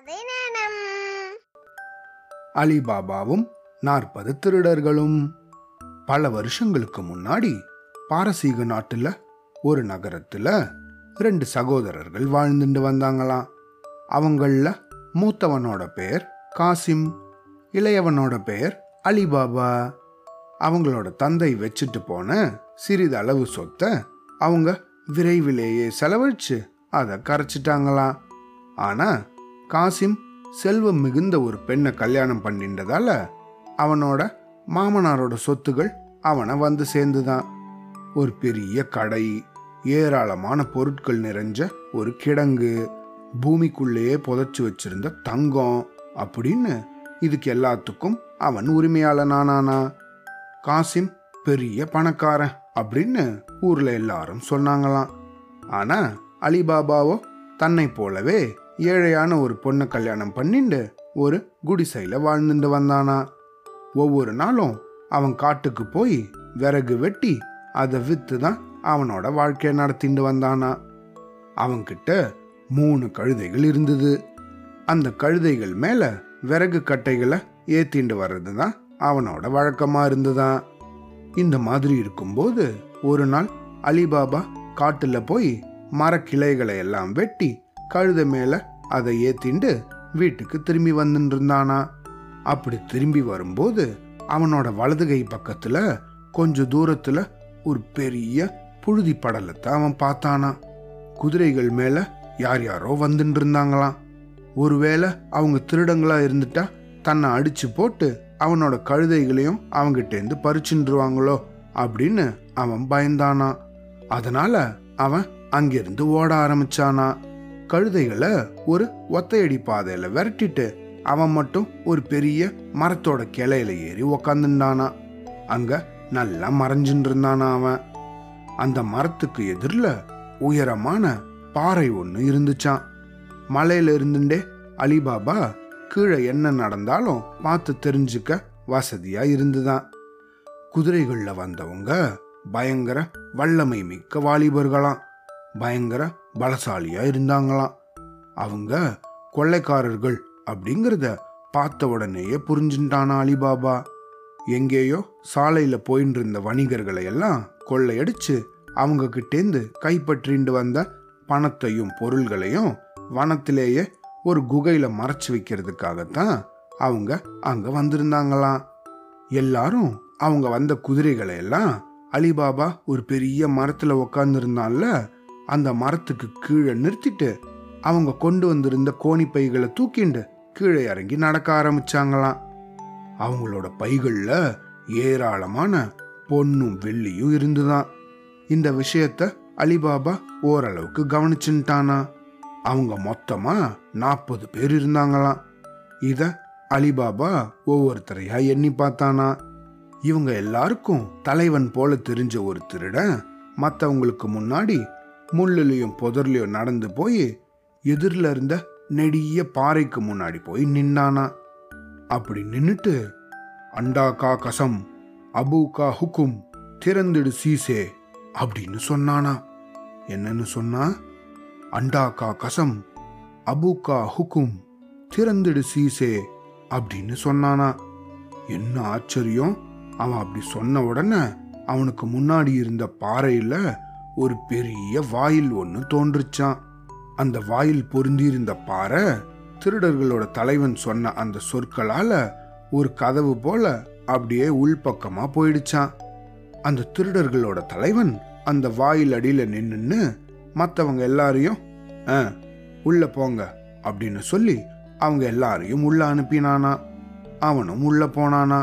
கதை அலிபாபாவும் நாற்பது திருடர்களும். பல வருஷங்களுக்கு முன்னாடி பாரசீக நாட்டுல ஒரு நகரத்துல ரெண்டு சகோதரர்கள் வாழ்ந்துட்டு வந்தாங்களாம். அவங்கள மூத்தவனோட பெயர் காசிம் இளையவனோட பெயர் அலிபாபா. அவங்களோட தந்தை வச்சுட்டு போன சிறிதளவு சொத்தை அவங்க விரைவிலேயே செலவழிச்சு அதை கரைச்சிட்டாங்களாம். ஆனா காசிம் செல்வம் மிகுந்த ஒரு பெண்ணை கல்யாணம் பண்ணின்றதால அவனோட மாமனாரோட சொத்துகள் அவனை வந்து சேர்ந்துதான். ஒரு பெரிய கடை ஏராளமான பொருட்கள் நிறைஞ்ச ஒரு கிடங்கு பூமிக்குள்ளேயே புதைச்சி வச்சிருந்த தங்கம் அப்படின்னு இதுக்கு எல்லாத்துக்கும் அவன் உரிமையாளனானானா காசிம் பெரிய பணக்காரன் அப்படின்னு ஊர்ல எல்லாரும் சொன்னாங்களாம். ஆனா அலிபாபாவோ தன்னை போலவே ஏழையான ஒரு பொண்ணை கல்யாணம் பண்ணிண்டு ஒரு குடிசையில் வாழ்ந்துட்டு வந்தானா. ஒவ்வொரு நாளும் அவன் காட்டுக்கு போய் விறகு வெட்டி அதை விற்று தான் அவனோட வாழ்க்கையை நடத்திட்டு வந்தானா. அவன்கிட்ட மூணு கழுதைகள் இருந்தது. அந்த கழுதைகள் மேலே விறகு கட்டைகளை ஏத்திண்டு வர்றது தான் அவனோட வழக்கமாக இருந்ததான் இந்த மாதிரி இருக்கும்போது ஒரு நாள் அலிபாபா காட்டில் போய் மரக்கிளைகளை எல்லாம் வெட்டி கழுதை மேலே அதை ஏத்திண்டு வீட்டுக்கு திரும்பி வந்துட்டு இருந்தானா அப்படி திரும்பி வரும்போது அவனோட வலது கை பக்கத்துல கொஞ்ச தூரத்துல ஒரு பெரிய புழுதி படலத்தை அவன் பார்த்தானா. குதிரைகள் மேல யார் யாரோ வந்துட்டு இருந்தாங்களாம் ஒருவேளை அவங்க திருடங்களா இருந்துட்டா தன்னை அடிச்சு போட்டு அவனோட கழுதைகளையும் அவங்கிட்டேருந்து பறிச்சுருவாங்களோ அப்படின்னு அவன் பயந்தானா. அதனால அவன் அங்கிருந்து ஓட ஆரம்பிச்சானா. கழுதைகளை ஒரு ஒத்தையடி பாதையில விரட்டிட்டு அவன் மட்டும் ஒரு பெரிய மரத்தோட கிளையில ஏறி உக்காந்துட்டானா அங்க நல்லா மறைஞ்சுட்டு இருந்தானா அவன். அந்த மரத்துக்கு எதிரில் உயரமான பாறை ஒன்று இருந்துச்சான் மலையில இருந்துட்டே அலிபாபா கீழே என்ன நடந்தாலும் பார்த்து தெரிஞ்சுக்க வசதியா இருந்துதான். குதிரைகளில் வந்தவங்க பயங்கர வல்லமை மிக்க வாலிபர்களாம். பயங்கர பலசாலியா இருந்தாங்களாம். அவங்க கொள்ளைக்காரர்கள் அப்படிங்கிறத பார்த்த உடனேயே புரிஞ்சுட்டானா அலிபாபா எங்கேயோ சாலையில போயின்னு இருந்த வணிகர்களை எல்லாம் கொள்ளையடிச்சு அவங்க கிட்டேந்து கைப்பற்றிண்டு வந்த பணத்தையும் பொருள்களையும் வனத்திலேயே ஒரு குகையில மறைச்சு வைக்கிறதுக்காகத்தான் அவங்க அங்க வந்திருந்தாங்களாம். எல்லாரும் அவங்க வந்த குதிரைகளை எல்லாம் அலிபாபா ஒரு பெரிய மரத்துல உக்காந்துருந்தான்ல அந்த மரத்துக்கு கீழே நிறுத்திட்டு அவங்க கொண்டு வந்திருந்த கோணி பைகளை தூக்கிண்டு கீழே இறங்கி நடக்க ஆரம்பிச்சாங்களாம். அவங்களோட பைகளில் ஏராளமான பொன்னும் வெள்ளியும் இருந்துதான். இந்த விஷயத்த அலிபாபா ஓரளவுக்கு கவனிச்சுட்டானா. அவங்க மொத்தமா நாற்பது பேர் இருந்தாங்களாம். இத அலிபாபா ஒவ்வொருத்தரையா எண்ணி பார்த்தானா. இவங்க எல்லாருக்கும் தலைவன் போல தெரிஞ்ச ஒரு திருடன் மற்றவங்களுக்கு முன்னாடி முள்ளுலையும் புதர்லையும் நடந்து போய் எதிரில் இருந்த நெடிய பாறைக்கு முன்னாடி போய் நின்னானா. அப்படி நின்னுட்டு அண்டா கா கசம் அபு கா ஹுக்கும் திறந்துடு சீசே அப்படின்னு சொன்னானா. என்னன்னு சொன்னா அண்டா கா கசம் அபு கா ஹுக்கும் திறந்துடு சீசே அப்படின்னு சொன்னானா. என்ன ஆச்சரியம்? அவன் அப்படி சொன்ன உடனே அவனுக்கு முன்னாடி இருந்த பாறையில் ஒரு பெரிய வாயில் ஒன்று தோன்றுச்சான் அந்த வாயில் பொருந்தியிருந்த பாறை திருடர்களோட தலைவன் சொன்ன அந்த சொற்களால ஒரு கதவு போல அப்படியே உள்பக்கமா போயிடுச்சான் அந்த திருடர்களோட தலைவன் அந்த வாயில் அடியில நின்னுன்னு மற்றவங்க எல்லாரையும் "ஆ, உள்ள போங்க அப்படின்னு சொல்லி அவங்க எல்லாரையும் உள்ள அனுப்பினானா. அவனும் உள்ள போனானா.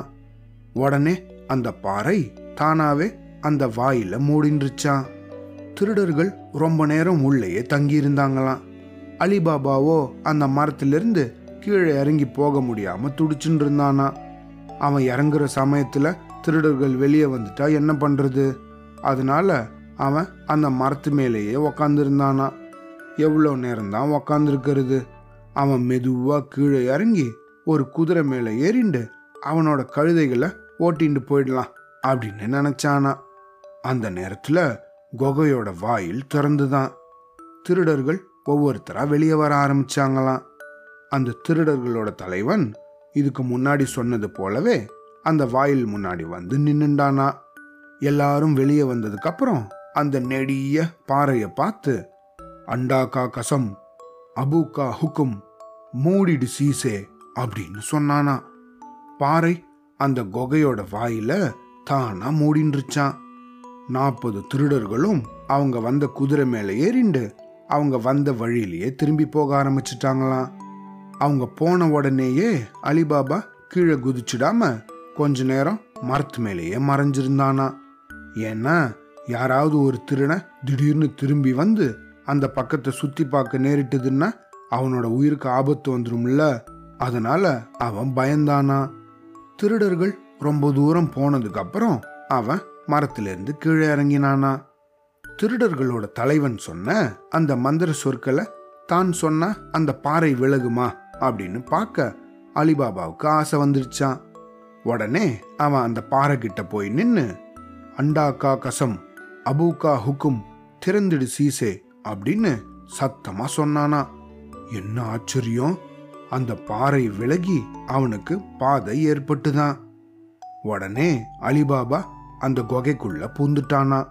உடனே அந்த பாறை தானாவே அந்த வாயில மூடின்றுச்சான் திருடர்கள் ரொம்ப நேரம் உள்ளேயே தங்கி இருந்தாங்களாம் அலிபாபாவோ அந்த மரத்திலிருந்து கீழே இறங்கி போக முடியாம துடிச்சுட்டு இருந்தானா அவன் இறங்குற சமயத்துல திருடர்கள் வெளியே வந்துட்டா என்ன பண்றது? அதனால அவன் அந்த மரத்து மேலேயே உக்காந்துருந்தானா. எவ்வளோ நேரம்தான் உக்காந்துருக்கிறது? அவன் மெதுவாக கீழே இறங்கி ஒரு குதிரை மேலே ஏறிண்டு அவனோட கழுதைகளை ஓட்டிண்டு போயிடலாம் அப்படின்னு நினச்சானா. அந்த நேரத்தில் குகையோட வாயில் திறந்துதான். திருடர்கள் ஒவ்வொருத்தரா வெளியே வர ஆரம்பிச்சாங்களாம். அந்த திருடர்களோட தலைவன் இதுக்கு முன்னாடி சொன்னது போலவே அந்த வாயில் முன்னாடி வந்து நின்னுண்டானா. எல்லாரும் வெளியே வந்ததுக்கு அப்புறம் அந்த நெடிய பாறையை பார்த்து அண்டாக்கா கசம் அபூக்கா ஹுக்கும் மூடிடு சீசே அப்படின்னு சொன்னானா. பாறை அந்த குகையோட வாயில தானா மூடின்றுச்சான் நாற்பது திருடர்களும் அவங்க வந்த குதிரை மேலே ஏறிண்டு அவங்க வந்த வழியிலேயே திரும்பி போக ஆரம்பிச்சிட்டாங்களாம். அவங்க போன உடனேயே அலிபாபா கீழே குதிச்சிடாம கொஞ்ச நேரம் மரத்து மேலேயே மறைஞ்சிருந்தானா ஏன்னா யாராவது ஒரு திருடனை திடீர்னு திரும்பி வந்து அந்த பக்கத்தை சுத்தி பார்க்க நேரிட்டதுன்னா அவனோட உயிருக்கு ஆபத்து வந்துரும்ல. அதனால அவன் பயந்தானா திருடர்கள் ரொம்ப தூரம் போனதுக்கு அப்புறம் அவன் மரத்திலிருந்து கீழே இறங்கினானா? திருடர்களோட தலைவன் சொன்ன அந்த மந்திர சொற்களை தான் சொன்ன அந்த பாறை விலகுமா அப்படின்னு பார்க்க அலிபாபாவுக்கு ஆசை வந்துருச்சான் உடனே அவன் அந்த பாறை கிட்ட போய் நின்னு அண்டாக்கா கசம் அபூக்கா ஹுக்கும் திறந்துடு சீசே அப்படின்னு சத்தமா சொன்னானா. என்ன ஆச்சரியம்? அந்த பாறை விலகி அவனுக்கு பாதை ஏற்பட்டுதான். உடனே அலிபாபா அந்த குகைக்குள்ள பூந்துட்டானா?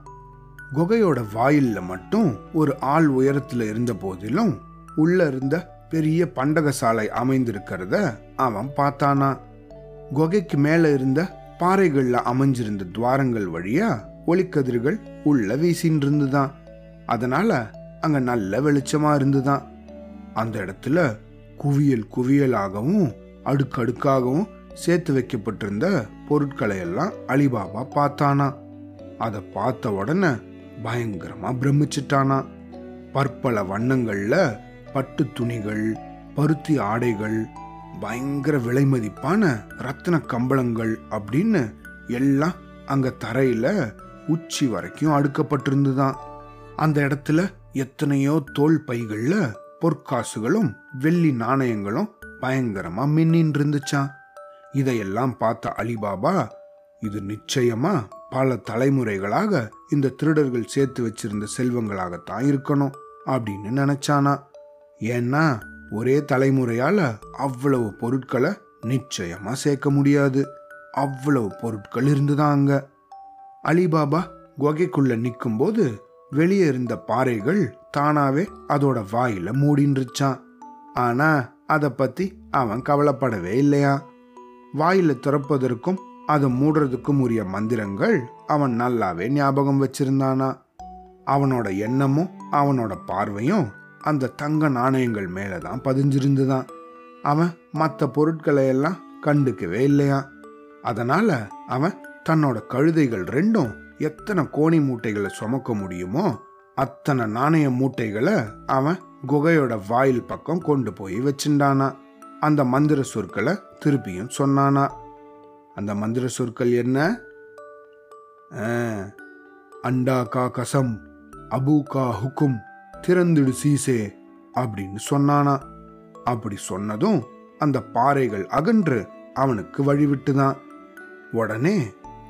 குகையோட வாயில்ல மட்டும் ஒரு ஆள் உயரத்துல இருந்த போதிலும் உள்ள இருந்த பெரிய பண்டகசாலை அமைந்திருக்கிறத அவன் பார்த்தானா? குகைக்கு மேல இருந்த பாறைகள்ல அமைஞ்சிருந்த துவாரங்கள் வழியா ஒளிக்கதிர்கள் உள்ள வீசின்னு இருந்துதான் அதனால அங்க நல்ல வெளிச்சமா இருந்துதான். அந்த இடத்துல குவியல் குவியலாகவும் அடுக்கடுக்காகவும் சேர்த்து வைக்கப்பட்டிருந்த பொருட்களை எல்லாம் அலிபாபா பார்த்தானா. அதை பார்த்த உடனே பயங்கரமா பிரமிச்சிட்டானா. பற்பல வண்ணங்கள்ல பட்டு துணிகள் பருத்தி ஆடைகள் பயங்கர விலை மதிப்பான ரத்தின கம்பளங்கள் அப்படின்னு எல்லாம் அங்க தரையில உச்சி வரைக்கும் அடுக்கப்பட்டிருந்துதான். அந்த இடத்துல எத்தனையோ தோல் பைகள்ல பொற்காசுகளும் வெள்ளி நாணயங்களும் பயங்கரமா மின்னின்னு இருந்துச்சான் இதையெல்லாம் பார்த்த அலிபாபா இது நிச்சயமா பல தலைமுறைகளாக இந்த திருடர்கள் சேர்த்து வச்சிருந்த செல்வங்களாகத்தான் இருக்கணும் அப்படின்னு நினைச்சானா. ஏன்னா ஒரே தலைமுறையால அவ்வளவு பொருட்களை நிச்சயமா சேர்க்க முடியாது. அவ்வளவு பொருட்கள் இருந்துதான் அங்க. அலிபாபா குகைக்குள்ள நிற்கும்போது வெளியே இருந்த பாறைகள் தானாவே அதோட வாயில மூடின்றுச்சான். ஆனா அதை பத்தி அவன் கவலைப்படவே இல்லையா வாயில திறப்பதற்கும் அதை மூடுறதுக்கும் உரிய மந்திரங்கள் அவன் நல்லாவே ஞாபகம் வச்சிருந்தானா. அவனோட எண்ணமும் அவனோட பார்வையும் அந்த தங்க நாணயங்கள் மேலே தான் பதிஞ்சிருந்துதான். அவன் மற்ற பொருட்களை எல்லாம் கண்டுக்கவே இல்லையா. அதனால அவன் தன்னோட கழுதைகள் ரெண்டும் எத்தனை கோணி மூட்டைகளை சுமக்க முடியுமோ அத்தனை நாணய மூட்டைகளை அவன் குகையோட வாயில் பக்கம் கொண்டு போய் வச்சுட்டானான் அந்த மந்திர சொற்களை திருப்பியும் சொன்னானா? அந்த மந்திர சொற்கள் என்ன? அண்டா கா கசம் அபு கா ஹுக்கும் திறந்துடு சீசே அப்படின்னு சொன்னானா? அப்படி சொன்னதும் அந்த பாறைகள் அகன்று அவனுக்கு வழிவிட்டுதான். உடனே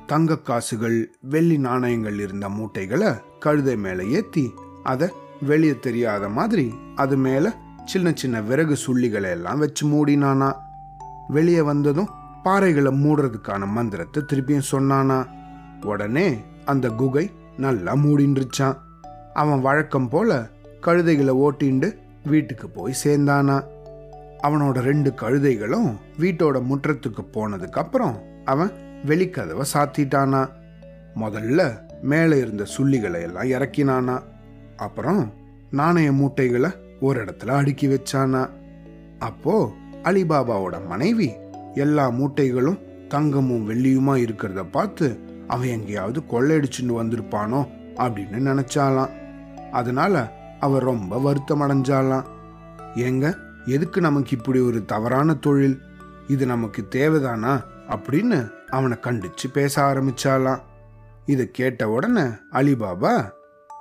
தங்க காசுகள் வெள்ளி நாணயங்கள் இருந்த மூட்டைகளை கழுதை மேல ஏத்தி அதை வெளியே தெரியாத மாதிரி அது மேலே சின்ன சின்ன விறகு சுள்ளிகளை எல்லாம் வச்சு மூடினானா. வெளியே வந்ததும் பாறைகளை மூடுறதுக்கான மந்திரத்தை திருப்பியும் சொன்னானா. உடனே அந்த குகை நல்லா மூடின்றுச்சான். அவன் வழக்கம் போல கழுதைகளை ஓட்டிண்டு வீட்டுக்கு போய் சேர்ந்தானா. அவனோட ரெண்டு கழுதைகளும் வீட்டோட முற்றத்துக்கு போனதுக்கு அப்புறம் அவன் வெளிக்கதவை சாத்திட்டானா. முதல்ல மேலே இருந்த சுள்ளிகளை எல்லாம் இறக்கினானா. அப்புறம் நாணய மூட்டைகளை ஒரு இடத்துல அடுக்கி வச்சானா? அப்போ அலிபாபாவோட மனைவி எல்லா மூட்டைகளும் தங்கமும் வெள்ளியுமா இருக்கிறத பார்த்து அவன் எங்கேயாவது கொள்ளையடிச்சுட்டு வந்திருப்பானோ அப்படின்னு நினைச்சாலாம். அதனால அவ ரொம்ப வருத்தம் அடைஞ்சாலாம். ஏங்க எதுக்கு நமக்கு இப்படி ஒரு தவறான தொழில்? இது நமக்கு தேவைதானா? அப்படின்னு அவனை கண்டிச்சு பேச ஆரம்பிச்சாலாம். இதை கேட்ட உடனே அலிபாபா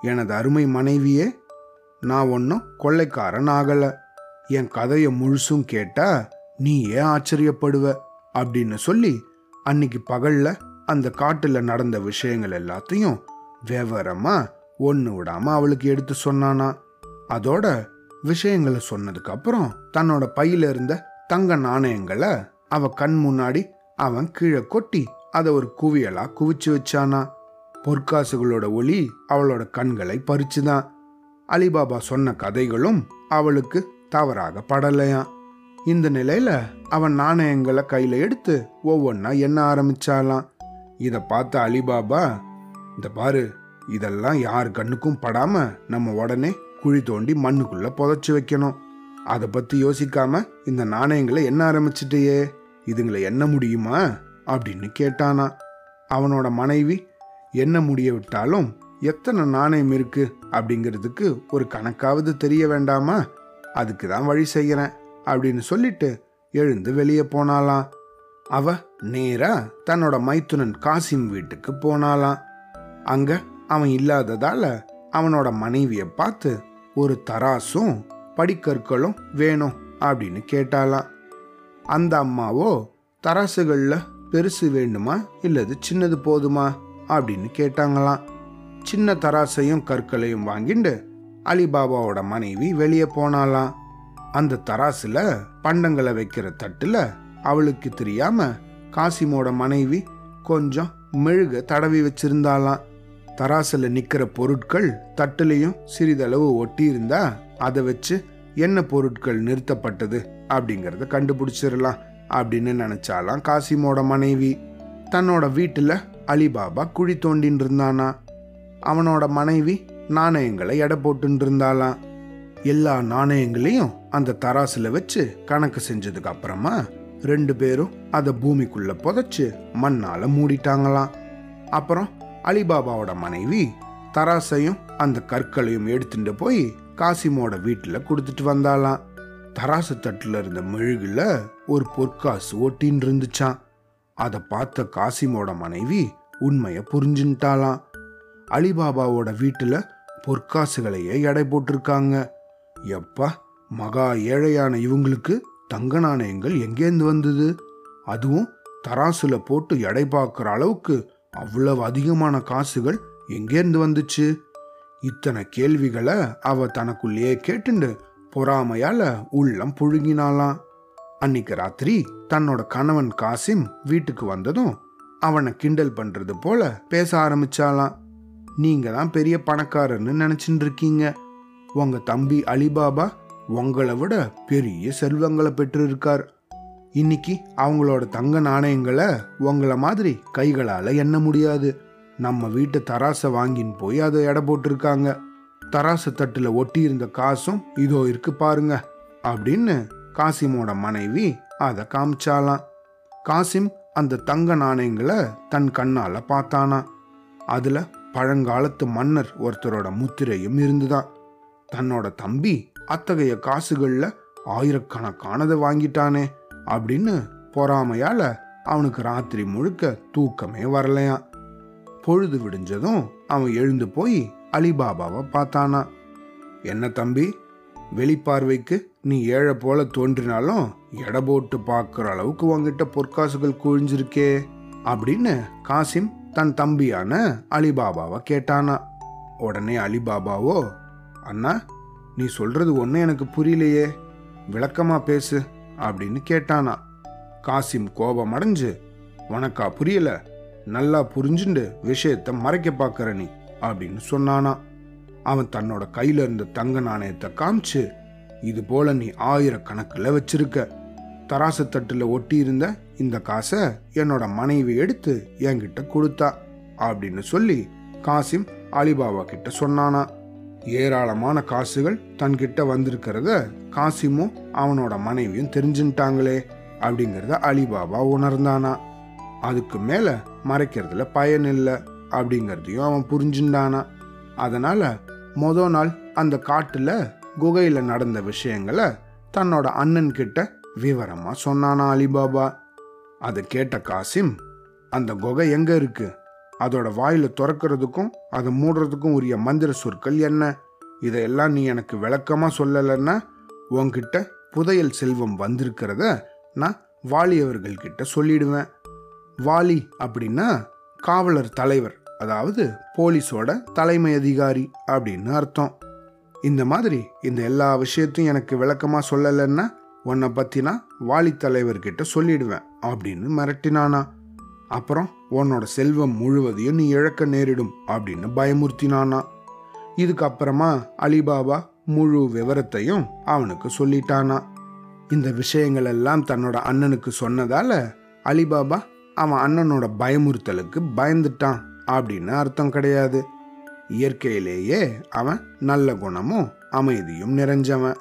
எனது அருமை மனைவியே நான் ஒன்றும் கொள்ளைக்காரன் ஆகலை. என் கதையை முழுசும் கேட்டா நீ ஏன் ஆச்சரியப்படுவ? அப்படின்னு சொல்லி அன்னைக்கு பகல்ல அந்த காட்டில் நடந்த விஷயங்கள் எல்லாத்தையும் விவரமா ஒன்று விடாம அவளுக்கு எடுத்து சொன்னானா. அதோட விஷயங்களை சொன்னதுக்கு அப்புறம் தன்னோட பையில இருந்த தங்க நாணயங்களை அவ கண் முன்னாடி அவன் கீழே கொட்டி அதை ஒரு குவியலா குவிச்சு வச்சானா. பொற்காசுகளோட ஒளி அவளோட கண்களை பறிச்சுதான். அலிபாபா சொன்ன கதைகளும் அவளுக்கு தவறாக படலையாம் இந்த நிலையில அவன் நாணயங்களை கையில எடுத்து ஒவ்வொன்றா எண்ண ஆரம்பிச்சாலாம். இதை பார்த்த அலிபாபா இந்த பாரு இதெல்லாம் யார் கண்ணுக்கும் படாம நம்ம உடனே குழி தோண்டி மண்ணுக்குள்ள புதைச்சி வைக்கணும். அதை பத்தி யோசிக்காம இந்த நாணயங்களை எண்ண ஆரம்பிச்சிட்டியே. இதுங்களை எண்ண முடியுமா? அப்படின்னு கேட்டானா. அவனோட மனைவி என்ன முடிய விட்டாலும் எத்தனை நாணயம் இருக்கு அப்படிங்கிறதுக்கு ஒரு கணக்காவது தெரிய வேண்டாமா? அதுக்கு தான் வழி செய்கிறேன் அப்படின்னு சொல்லிட்டு எழுந்து வெளியே போனாலாம் அவ நேரா தன்னோட மைத்துனன் காசிம் வீட்டுக்கு போனாலாம் அங்க அவன் இல்லாததால அவனோட மனைவியை பார்த்து ஒரு தராசும் படிக்கற்களும் வேணும் அப்படின்னு கேட்டாலாம் அந்த அம்மாவோ தராசுகள்ல பெருசு வேண்டுமா இல்லது சின்னது போதுமா? அப்படின்னு கேட்டாங்களாம். சின்ன தராசையும் கற்களையும் வாங்கிண்டு அலிபாபாவோட மனைவி வெளியே போனாலாம் அந்த தராசுல பண்டங்களை வைக்கிற தட்டுல அவளுக்கு தெரியாம காசிமோட மனைவி கொஞ்சம் மெழுக தடவி வச்சிருந்தாலாம் தராசுல நிக்கிற பொருட்கள் தட்டுலையும் சிறிதளவு ஒட்டியிருந்தா அதை வச்சு என்ன பொருட்கள் நிறுத்தப்பட்டது அப்படிங்கறத கண்டுபிடிச்சிடலாம் அப்படின்னு நினைச்சாலாம் காசிமோட மனைவி. தன்னோட வீட்டுல அலிபாபா குழி தோண்டின்னு இருந்தானா. அவனோட மனைவி நாணயங்களை எடை போட்டுன்னு இருந்தாலாம் எல்லா நாணயங்களையும் அந்த தராசுல வச்சு கணக்கு செஞ்சதுக்கு அப்புறமா ரெண்டு பேரும் அதை பூமிக்குள்ள புதைச்சு மண்ணால மூடிட்டாங்களாம். அப்புறம் அலிபாபாவோட மனைவி தராசையும் அந்த கற்களையும் எடுத்துட்டு போய் காசிமோட வீட்டுல கொடுத்துட்டு வந்தாலாம் தராசு தட்டுல இருந்த மெழுகுல ஒரு பொற்காசு ஒட்டின்னு இருந்துச்சான் அதை பார்த்த காசிமோட மனைவி உண்மைய புரிஞ்சுட்டாலாம் அலிபாபாவோட வீட்டில் பொற்காசுகளையே எடை போட்டிருக்காங்க. எப்பா மகா ஏழையான இவங்களுக்கு தங்க நாணயங்கள் எங்கேருந்து வந்தது? அதுவும் தராசுல போட்டு எடை பார்க்குற அளவுக்கு அவ்வளவு அதிகமான காசுகள் எங்கேருந்து வந்துச்சு? இத்தனை கேள்விகளை அவ தனக்குள்ளேயே கேட்டுண்டு பொறாமையால உள்ளம் புழுங்கினாலாம் அன்னைக்கு ராத்திரி தன்னோட கணவன் காசிம் வீட்டுக்கு வந்ததும் அவனை கிண்டல் பண்றது போல பேச ஆரம்பிச்சாலாம் நீங்க தான் பெரிய பணக்காரர்னு நினைச்சுட்டு இருக்கீங்க உங்க தம்பி அலிபாபா உங்களை விட பெரிய செல்வங்களை பெற்றிருக்கார். இன்னைக்கு அவங்களோட தங்க நாணயங்களை உங்களை மாதிரி கைகளால் எண்ண முடியாது. நம்ம வீட்டு தராசை வாங்கின்னு போய் அதை எடை போட்டிருக்காங்க. தராசு தட்டுல ஒட்டியிருந்த காசும் இதோ இருக்கு பாருங்க அப்படின்னு காசிமோட மனைவி அதை காமிச்சாலாம் காசிம் அந்த தங்க நாணயங்களை தன் கண்ணால பார்த்தானா அதுல பழங்காலத்து மன்னர் ஒருத்தரோட முத்திரையும் இருந்துதான். தன்னோட தம்பி அத்தகைய காசுகள்ல ஆயிரக்கணக்கானதை வாங்கிட்டானே அப்படின்னு பொறாமையால அவனுக்கு ராத்திரி முழுக்க தூக்கமே வரலையாம். பொழுது விடிஞ்சதும் அவன் எழுந்து போய் அலிபாபாவை பார்த்தானா. என்ன தம்பி வெளிப்பார்வைக்கு நீ ஏழை போல தோன்றினாலும் எடை போட்டு பார்க்குற அளவுக்கு உங்ககிட்ட பொற்காசுகள் குழிஞ்சிருக்கே அப்படின்னு காசிம் தன் தம்பியான அலிபாபாவை கேட்டானா. உடனே அலிபாபாவோ அண்ணா நீ சொல்றது ஒன்றும் எனக்கு புரியலையே. விளக்கமா பேசு அப்படின்னு கேட்டானா. காசிம் கோபம் அடைஞ்சு உனக்கா புரியல? நல்லா புரிஞ்சுண்டு விஷயத்த மறைக்க பார்க்கற நீ அப்படின்னு சொன்னானா. அவன் தன்னோட கையில இருந்த தங்க நாணயத்தை காமிச்சு இது போல நீ ஆயிரக்கணக்கில் வச்சிருக்க. தராசு தட்டுல ஒட்டி இருந்த இந்த காசை என்னோட மனைவி எடுத்து என்கிட்ட கொடுத்தா அப்படின்னு சொல்லி காசிம் அலிபாபா கிட்ட சொன்னானா. ஏராளமான காசுகள் தன்கிட்ட வந்திருக்கிறத காசிமும் அவனோட மனைவியும் தெரிஞ்சுட்டாங்களே அப்படிங்கிறத அலிபாபா உணர்ந்தானா. அதுக்கு மேல மறைக்கிறதுல பயன் இல்லை அப்படிங்கிறதையும் அவன் புரிஞ்சுட்டானா அதனால மொத நாள் அந்த காட்டுல குகையில நடந்த விஷயங்களை தன்னோட அண்ணன் கிட்ட விவரமா சொன்னானா அலிபாபா. அதை கேட்ட காசிம் அந்த குகை எங்க இருக்கு? அதோட வாயில திறக்கிறதுக்கும் அதை மூடுறதுக்கும் உரிய மந்திர சொற்கள் என்ன? இதையெல்லாம் நீ எனக்கு விளக்கமா சொல்லலைன்னா உன்கிட்ட புதையல் செல்வம் வந்திருக்கிறத நான் வாலி அவர்கள் கிட்ட சொல்லிடுவேன். வாலி அப்படின்னா காவலர் தலைவர் அதாவது போலீஸோட தலைமை அதிகாரி அப்படின்னு அர்த்தம். இந்த மாதிரி இந்த எல்லா விஷயத்தையும் எனக்கு விளக்கமா சொல்லலைன்னா உன்னை பற்றினா நான் வாலித்தலைவர்கிட்ட சொல்லிடுவேன் அப்படின்னு மிரட்டினானா. அப்புறம் உன்னோட செல்வம் முழுவதையும் நீ இழக்க நேரிடும் அப்படின்னு பயமுறுத்தினானா. இதுக்கப்புறமா அலிபாபா முழு விவரத்தையும் அவனுக்கு சொல்லிட்டானா. இந்த விஷயங்கள் எல்லாம் தன்னோட அண்ணனுக்கு சொன்னதால அலிபாபா அவன் அண்ணனோட பயமுறுத்தலுக்கு பயந்துட்டான் அப்படின்னு அர்த்தம் கிடையாது. இயற்கையிலேயே அவன் நல்ல குணமும் அமைதியும் நிறைஞ்சவன்.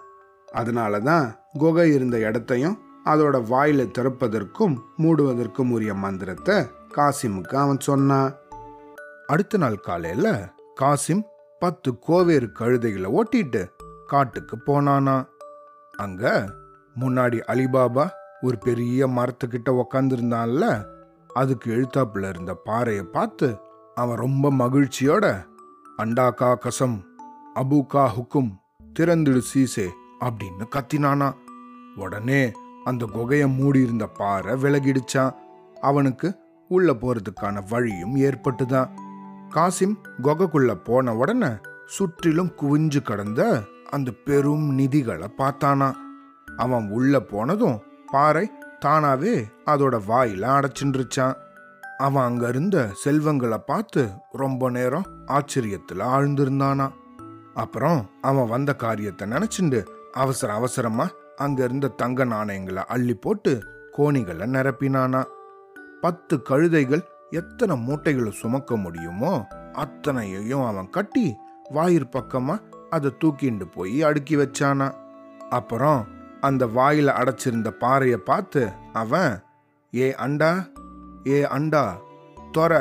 அதனால தான் குகை இருந்த இடத்தையும் அதோட வாயில திறப்பதற்கும் மூடுவதற்கும் உரிய மந்திரத்தை காசிமுக்கு அவன் சொன்னான். அடுத்த நாள் காலையில காசிம் பத்து கோவேறு கழுதைகளை ஓட்டிட்டு காட்டுக்கு போனானா அங்க முன்னாடி அலிபாபா ஒரு பெரிய மரத்துக்கிட்ட உக்காந்துருந்தான்ல அதுக்கு எழுத்தாப்புல இருந்த பாறையை பார்த்து அவன் ரொம்ப மகிழ்ச்சியோட அண்டாக்கா கசம் அபுகா ஹுக்கும் திறந்துடு சீசே அப்படின்னு கத்தினானா. உடனே அந்த குகையை மூடியிருந்த பாறை விலகிடுச்சான் அவனுக்கு உள்ள போறதுக்கான வழியும் ஏற்பட்டுதான். காசிம் குகைக்குள்ள போன உடனே சுற்றிலும் குவிஞ்சு கடந்த அந்த பெரும் நிதிகளை பார்த்தானா. அவன் உள்ள போனதும் பாறை தானாவே அதோட வாயில அடைச்சின்றுச்சான். அவன் அங்க இருந்த செல்வங்களை பார்த்து ரொம்ப நேரம் ஆச்சரியத்துல ஆழ்ந்திருந்தானா. அப்புறம் அவன் வந்த காரியத்தை நினைச்சுண்டு அவசர அவசரமா அங்க இருந்த தங்க நாணயங்களை அள்ளி போட்டு கோணிகளை நிரப்பினானா. பத்து கழுதைகள் எத்தனை மூட்டைகளை சுமக்க முடியுமோ அத்தனையையும் அவன் கட்டி வாயிற் பக்கமா அதை தூக்கிண்டு போய் அடுக்கி வச்சானா. அப்புறம் அந்த வாயில அடைச்சிருந்த பாறையை பார்த்து அவன் ஏ அண்டா ஏ அண்டா தொர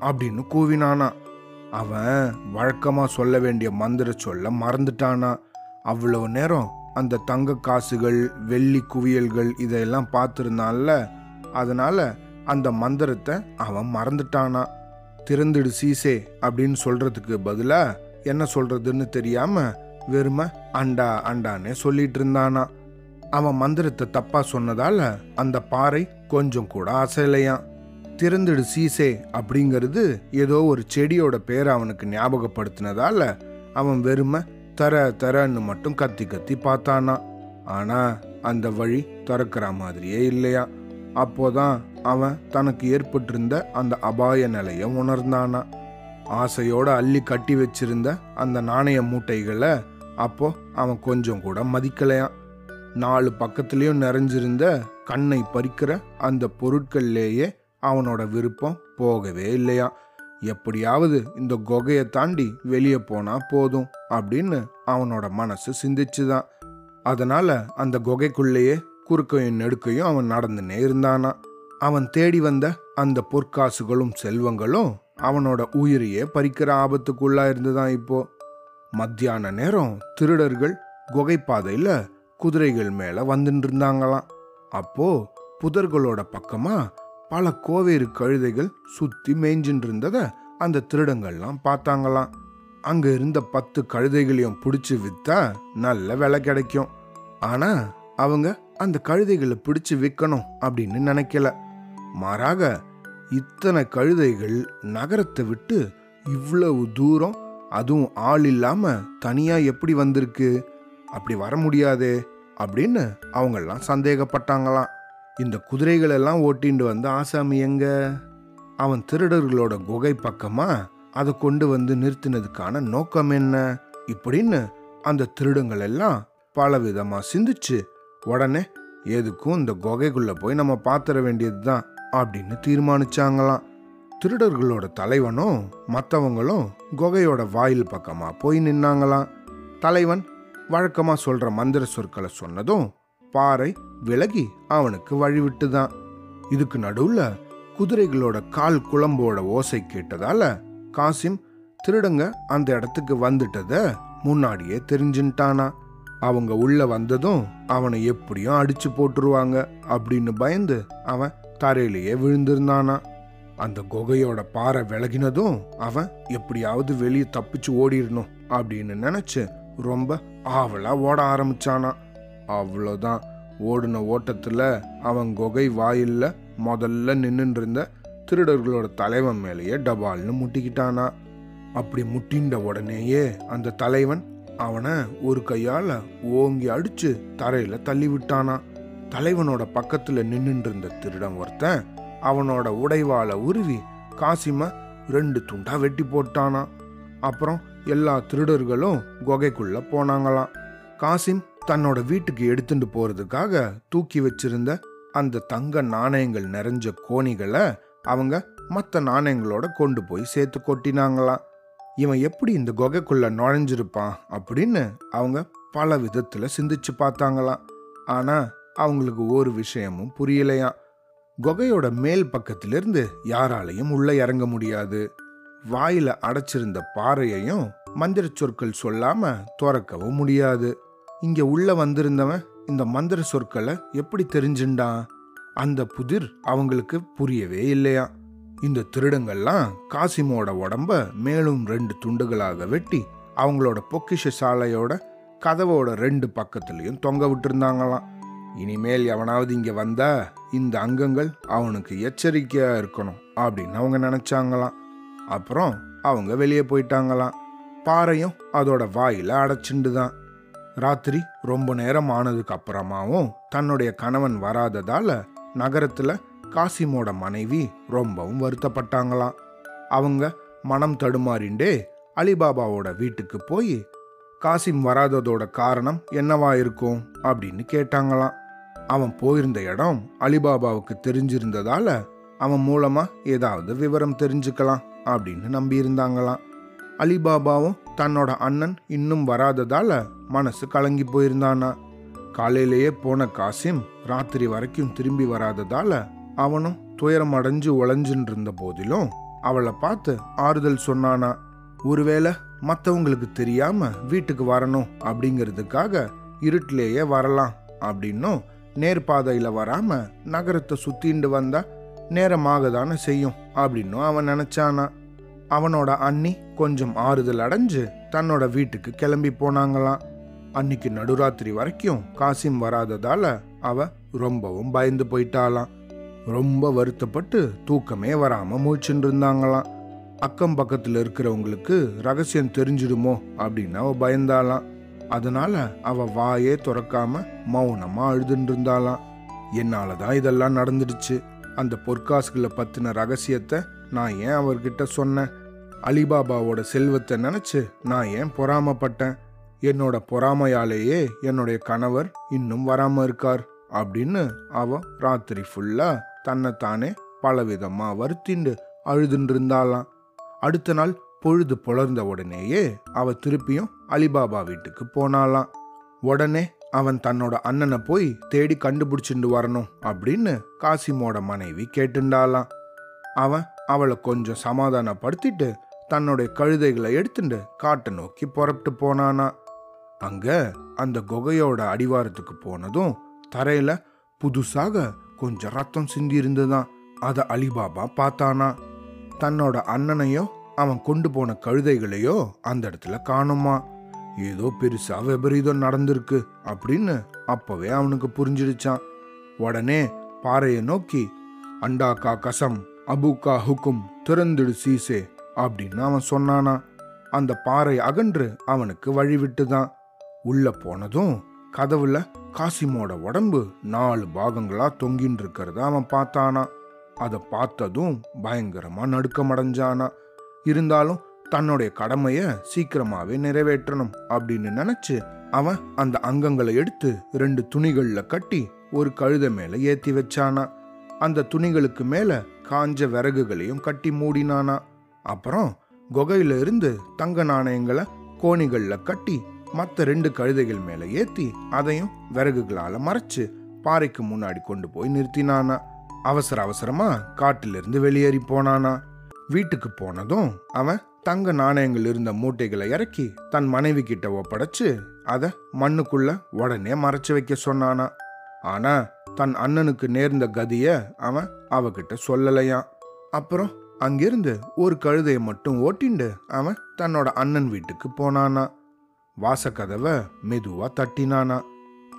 அப்படின்னு கூவினானா. அவன் வழக்கமா சொல்ல வேண்டிய மந்திர சொல்ல மறந்துட்டானா. அவ்வளவு நேரம் அந்த தங்க காசுகள் வெள்ளி குவியல்கள் இதையெல்லாம் பார்த்துருந்தான்ல அதனால அந்த மந்திரத்தை அவன் மறந்துட்டானா? திறந்துடு சீசே அப்படின்னு சொல்றதுக்கு பதிலா என்ன சொல்றதுன்னு தெரியாம வெறும அண்டா அண்டானே சொல்லிட்டு இருந்தானா? அவன் மந்திரத்தை தப்பா சொன்னதால அந்த பாறை கொஞ்சம் கூட அசையலையாம். திறந்துடு சீசே அப்படிங்கிறது ஏதோ ஒரு செடியோட பேரை அவனுக்கு ஞாபகப்படுத்தினதால அவன் வெறும தர தரன்னு மட்டும் கத்தி கத்தி பார்த்தானா? ஆனா அந்த வழி திறக்கிற மாதிரியே இல்லையா? அப்போதான் அவன் தனக்கு ஏற்பட்டிருந்த அந்த அபாய நிலையை உணர்ந்தானா? ஆசையோட அள்ளி கட்டி வச்சிருந்த அந்த நாணய மூட்டைகளை அப்போ அவன் கொஞ்சம் கூட மதிக்கலையாம். நாலு பக்கத்துலேயும் நிறைஞ்சிருந்த கண்ணை பறிக்கிற அந்த பொருட்கள்லேயே அவனோட விருப்பம் போகவே இல்லையா எப்படியாவது இந்த குகையை தாண்டி வெளியே போனா போதும் அப்படின்னு அவனோட மனசு சிந்திச்சுதான். அதனால அந்த குகைக்குள்ளேயே குறுக்கையும் நெடுக்கையும் அவன் நடந்துனே இருந்தானா அவன் தேடி வந்த அந்த பொற்காசுகளும் செல்வங்களும் அவனோட உயிரையே பறிக்கிற ஆபத்துக்குள்ளா இருந்துதான் இப்போ. மத்தியான நேரம் திருடர்கள் குகைப்பாதையில குதிரைகள் மேல வந்துட்டு இருந்தாங்களாம் அப்போ புதர்களோட பக்கமா பல கோவேறு கழுதைகள் சுத்தி மேய்ஞ்சின்னு இருந்ததை அந்த திருடங்கள்லாம் பார்த்தாங்களாம். அங்க இருந்த பத்து கழுதைகளையும் பிடிச்சு வித்தா நல்ல விலை கிடைக்கும். ஆனா அவங்க அந்த கழுதைகளை பிடிச்சு விற்கணும் அப்படின்னு நினைக்கல. மாறாக இத்தனை கழுதைகள் நகரத்தை விட்டு இவ்வளவு தூரம் அதுவும் ஆள் இல்லாம தனியா எப்படி வந்திருக்கு? அப்படி வர முடியாதே அப்படின்னு அவங்கெல்லாம் சந்தேகப்பட்டாங்களாம். இந்த குதிரைகள் எல்லாம் ஓட்டிண்டு வந்த ஆசாமி எங்க? அவன் திருடர்களோட குகை பக்கமா? அதை கொண்டு வந்து நிறுத்தினதுக்கான நோக்கம் என்ன? இப்படின்னு அந்த திருடங்கள் எல்லாம் பலவிதமா சிந்திச்சு உடனே எதுக்கும் இந்த குகைக்குள்ள போய் நம்ம பாத்திர வேண்டியதுதான் அப்படின்னு தீர்மானிச்சாங்களாம். திருடர்களோட தலைவனும் மற்றவங்களும் குகையோட வாயில் பக்கமா போய் நின்னாங்களாம். தலைவன் வழக்கமா சொல்ற மந்திர சொற்களை சொன்னதும் பாறை விலகி அவனுக்கு வழிவிட்டுதான். இதுக்கு நடுவுல குதிரைகளோட கால் குழம்போட ஓசை கேட்டதால காசிம் திருடங்க அந்த இடத்துக்கு வந்துட்டத முன்னாடியே தெரிஞ்சுட்டானா அவங்க உள்ள வந்ததும் அவனை எப்படியும் அடிச்சு போட்டுருவாங்க அப்படின்னு பயந்து அவன் தரையிலேயே விழுந்திருந்தானா. அந்த குகையோட பாறை விலகினதும் அவன் எப்படியாவது வெளியே தப்பிச்சு ஓடிடணும் அப்படின்னு நினைச்சு ரொம்ப ஆவலா ஓட ஆரம்பிச்சானா. அவ்வளோதான் ஓடின ஓட்டத்தில் அவன் குகை வாயில்ல முதல்ல நின்னுட்டு இருந்த திருடர்களோட தலைவன் மேலேயே டபால்னு முட்டிக்கிட்டானா. அப்படி முட்டின்ற உடனேயே அந்த தலைவன் அவனை ஒரு கையால் ஓங்கி அடிச்சு தரையில் தள்ளி விட்டானா தலைவனோட பக்கத்தில் நின்னுட்டு இருந்த திருடன் ஒருத்தன் அவனோட உடைவாளை உருவி காசிம ரெண்டு துண்டா வெட்டி போட்டானா. அப்புறம் எல்லா திருடர்களும் குகைக்குள்ள போனாங்களாம். காசிம் தன்னோட வீட்டுக்கு எடுத்துட்டு போறதுக்காக தூக்கி வச்சிருந்த அந்த தங்க நாணயங்கள் நிறைஞ்ச கோணிகளை அவங்க மற்ற நாணயங்களோட கொண்டு போய் சேர்த்து கொட்டினாங்களாம். இவன் எப்படி இந்த குகைக்குள்ள நுழைஞ்சிருப்பான் அப்படின்னு அவங்க பல விதத்துல சிந்திச்சு பார்த்தாங்களாம். ஆனா அவங்களுக்கு ஒரு விஷயமும் புரியலையாம். குகையோட மேல் பக்கத்திலிருந்து யாராலையும் உள்ள இறங்க முடியாது. வாயில அடைச்சிருந்த பாறையையும் மந்திர சொற்கள் சொல்லாம துறக்கவும் முடியாது. இங்கே உள்ளே வந்திருந்தவன் இந்த மந்திர சொற்களை எப்படி தெரிஞ்சுண்டான்? அந்த புதிர் அவங்களுக்கு புரியவே இல்லையா? இந்த திருடங்கள்லாம் காசிமோட உடம்ப மேலும் ரெண்டு துண்டுகளாக வெட்டி அவங்களோட பொக்கிஷ சாலையோட கதவோட ரெண்டு பக்கத்துலேயும் தொங்க விட்டுருந்தாங்களாம். இனிமேல் எவனாவது இங்கே வந்தா இந்த அங்கங்கள் அவனுக்கு எச்சரிக்கையாக இருக்கணும் அப்படின்னு அவங்க நினச்சாங்களாம். அப்புறம் அவங்க வெளியே போயிட்டாங்களாம். பாறையும் அதோட வாயில அடைச்சிண்டு தான் ராத்திரி ரொம்ப நேரம் ஆனதுக்கு அப்புறமாவும் தன்னுடைய கணவன் வராததால நகரத்துல காசிமோட மனைவி ரொம்பவும் வருத்தப்பட்டாங்களாம். அவங்க மனம் தடுமாறிண்டே அலிபாபாவோட வீட்டுக்கு போய் காசிம் வராததோட காரணம் என்னவா இருக்கும்? அப்படின்னு கேட்டாங்களாம். அவன் போயிருந்த இடம் அலிபாபாவுக்கு தெரிஞ்சிருந்ததால அவன் மூலமா ஏதாவது விவரம் தெரிஞ்சுக்கலாம் அப்படின்னு நம்பியிருந்தாங்களாம். அலிபாபாவும் தன்னோட அண்ணன் இன்னும் வராததால மனசு கலங்கி போயிருந்தானா. காலையிலேயே போன காசிம் ராத்திரி வரைக்கும் திரும்பி வராததால அவனும் துயரம் அடைஞ்சு உழைஞ்சுன்னு இருந்த போதிலும் அவளை பார்த்து ஆறுதல் சொன்னானா ஒருவேளை மற்றவங்களுக்கு தெரியாம வீட்டுக்கு வரணும் அப்படிங்கிறதுக்காக இருட்டிலேயே வரலாம் அப்படின்னும் நேர்பாதையில வராம நகரத்தை சுத்திண்டு வந்தா நேரமாக தானே செய்யும் அப்படின்னும் அவன் நினைச்சானா. அவனோட அண்ணி கொஞ்சம் ஆறுதல் அடைஞ்சு தன்னோட வீட்டுக்கு கிளம்பி போனாங்களாம். அன்னைக்கு நடுராத்திரி வரைக்கும் காசிம் வராததால அவ ரொம்பவும் பயந்து போயிட்டாளாம். ரொம்ப வருத்தப்பட்டு தூக்கமே வராம மூச்சுன்னு இருந்தாங்களாம். அக்கம் பக்கத்துல இருக்கிறவங்களுக்கு ரகசியம் தெரிஞ்சிடுமோ அப்படின்னு அவ பயந்தாளாம். அதனால அவ வாயே துறக்காம மௌனமா அழுதுன்னு இருந்தாளாம். என்னாலதான் இதெல்லாம் நடந்துடுச்சு. அந்த பொற்காசுகளை பத்தின ரகசியத்தை நான் ஏன் அவர்கிட்ட சொன்னேன்? அலிபாபாவோட செல்வத்தை நினைச்சு நான் ஏன் பொறாமப்பட்டேன்? என்னோட பொறாமையாலேயே என்னுடைய கணவர் இன்னும் வராம இருக்கார் அப்படின்னு அவ ராத்திரி ஃபுல்லா தன்னைத்தானே பலவிதமா வருத்திண்டு அழுதுன்னு இருந்தாளாம். அடுத்த நாள் பொழுது புலர்ந்த உடனேயே அவ திருப்பியும் அலிபாபா வீட்டுக்கு போனாளாம். உடனே அவன் தன்னோட அண்ணனை போய் தேடி கண்டுபிடிச்சிட்டு வரணும் அப்படின்னு காசிமோட மனைவி கேட்டுண்டாளாம். அவன் அவளை கொஞ்சம் சமாதானப்படுத்திட்டு தன்னுடைய கழுதைகளை எடுத்துட்டு காட்டை நோக்கி புறப்பட்டு போனானா. அங்க அந்த குகையோட அடிவாரத்துக்கு போனதும் தரையில புதுசாக கொஞ்சம் ரத்தம் சிந்தி இருந்ததான் அத அலிபாபா பார்த்தானா. தன்னோட அண்ணனையோ அவன் கொண்டு போன கழுதைகளையோ அந்த இடத்துல காணுமா. ஏதோ பெருசா விபரீதம் நடந்திருக்கு அப்படின்னு அப்பவே அவனுக்கு புரிஞ்சிடுச்சான். உடனே பாறையை நோக்கி அண்டாக்கா கசம் அபுக்கா ஹுக்கும் திறந்துடு சீசே அப்படின்னு அவன் சொன்னானா. அந்த பாறை அகன்று அவனுக்கு வழி விட்டுதான். உள்ள போனதும் கதவுல காசிமோட உடம்பு நாலு பாகங்களா தொங்கின்னு இருக்கிறத அவன் பார்த்தானா. அதை பார்த்ததும் பயங்கரமா நடுக்கமடைஞ்சானா. இருந்தாலும் தன்னுடைய கடமைய சீக்கிரமாவே நிறைவேற்றணும் அப்படின்னு நினைச்சு அவன் அந்த அங்கங்களை எடுத்து ரெண்டு துணிகள்ல கட்டி ஒரு கழுதை மேல ஏத்தி வச்சானா. அந்த துணிகளுக்கு மேல காஞ்ச விறகுகளையும் கட்டி மூடினானா. அப்புறம் குகையில இருந்து தங்க நாணயங்களை கோணிகளில் கட்டி மற்ற ரெண்டு கழுதைகள் மேலே ஏற்றி அதையும் விறகுகளால் மறைச்சு பாறைக்கு முன்னாடி கொண்டு போய் நிறுத்தினானா. அவசர அவசரமா காட்டிலிருந்து வெளியேறி போனானா. வீட்டுக்கு போனதும் அவன் தங்க நாணயங்கள் இருந்த மூட்டைகளை இறக்கி தன் மனைவி கிட்ட ஒப்படைச்சு அதை மண்ணுக்குள்ள உடனே மறைச்சு வைக்க சொன்னானா. ஆனா தன் அண்ணனுக்கு நேர்ந்த கதிய அவன் அவகிட்ட சொல்லலையாம். அப்புறம் அங்கிருந்து ஒரு கழுதையை மட்டும் ஓட்டிண்டு அவன் தன்னோட அண்ணன் வீட்டுக்கு போனானா. வாசக்கதவை மெதுவா தட்டினானா.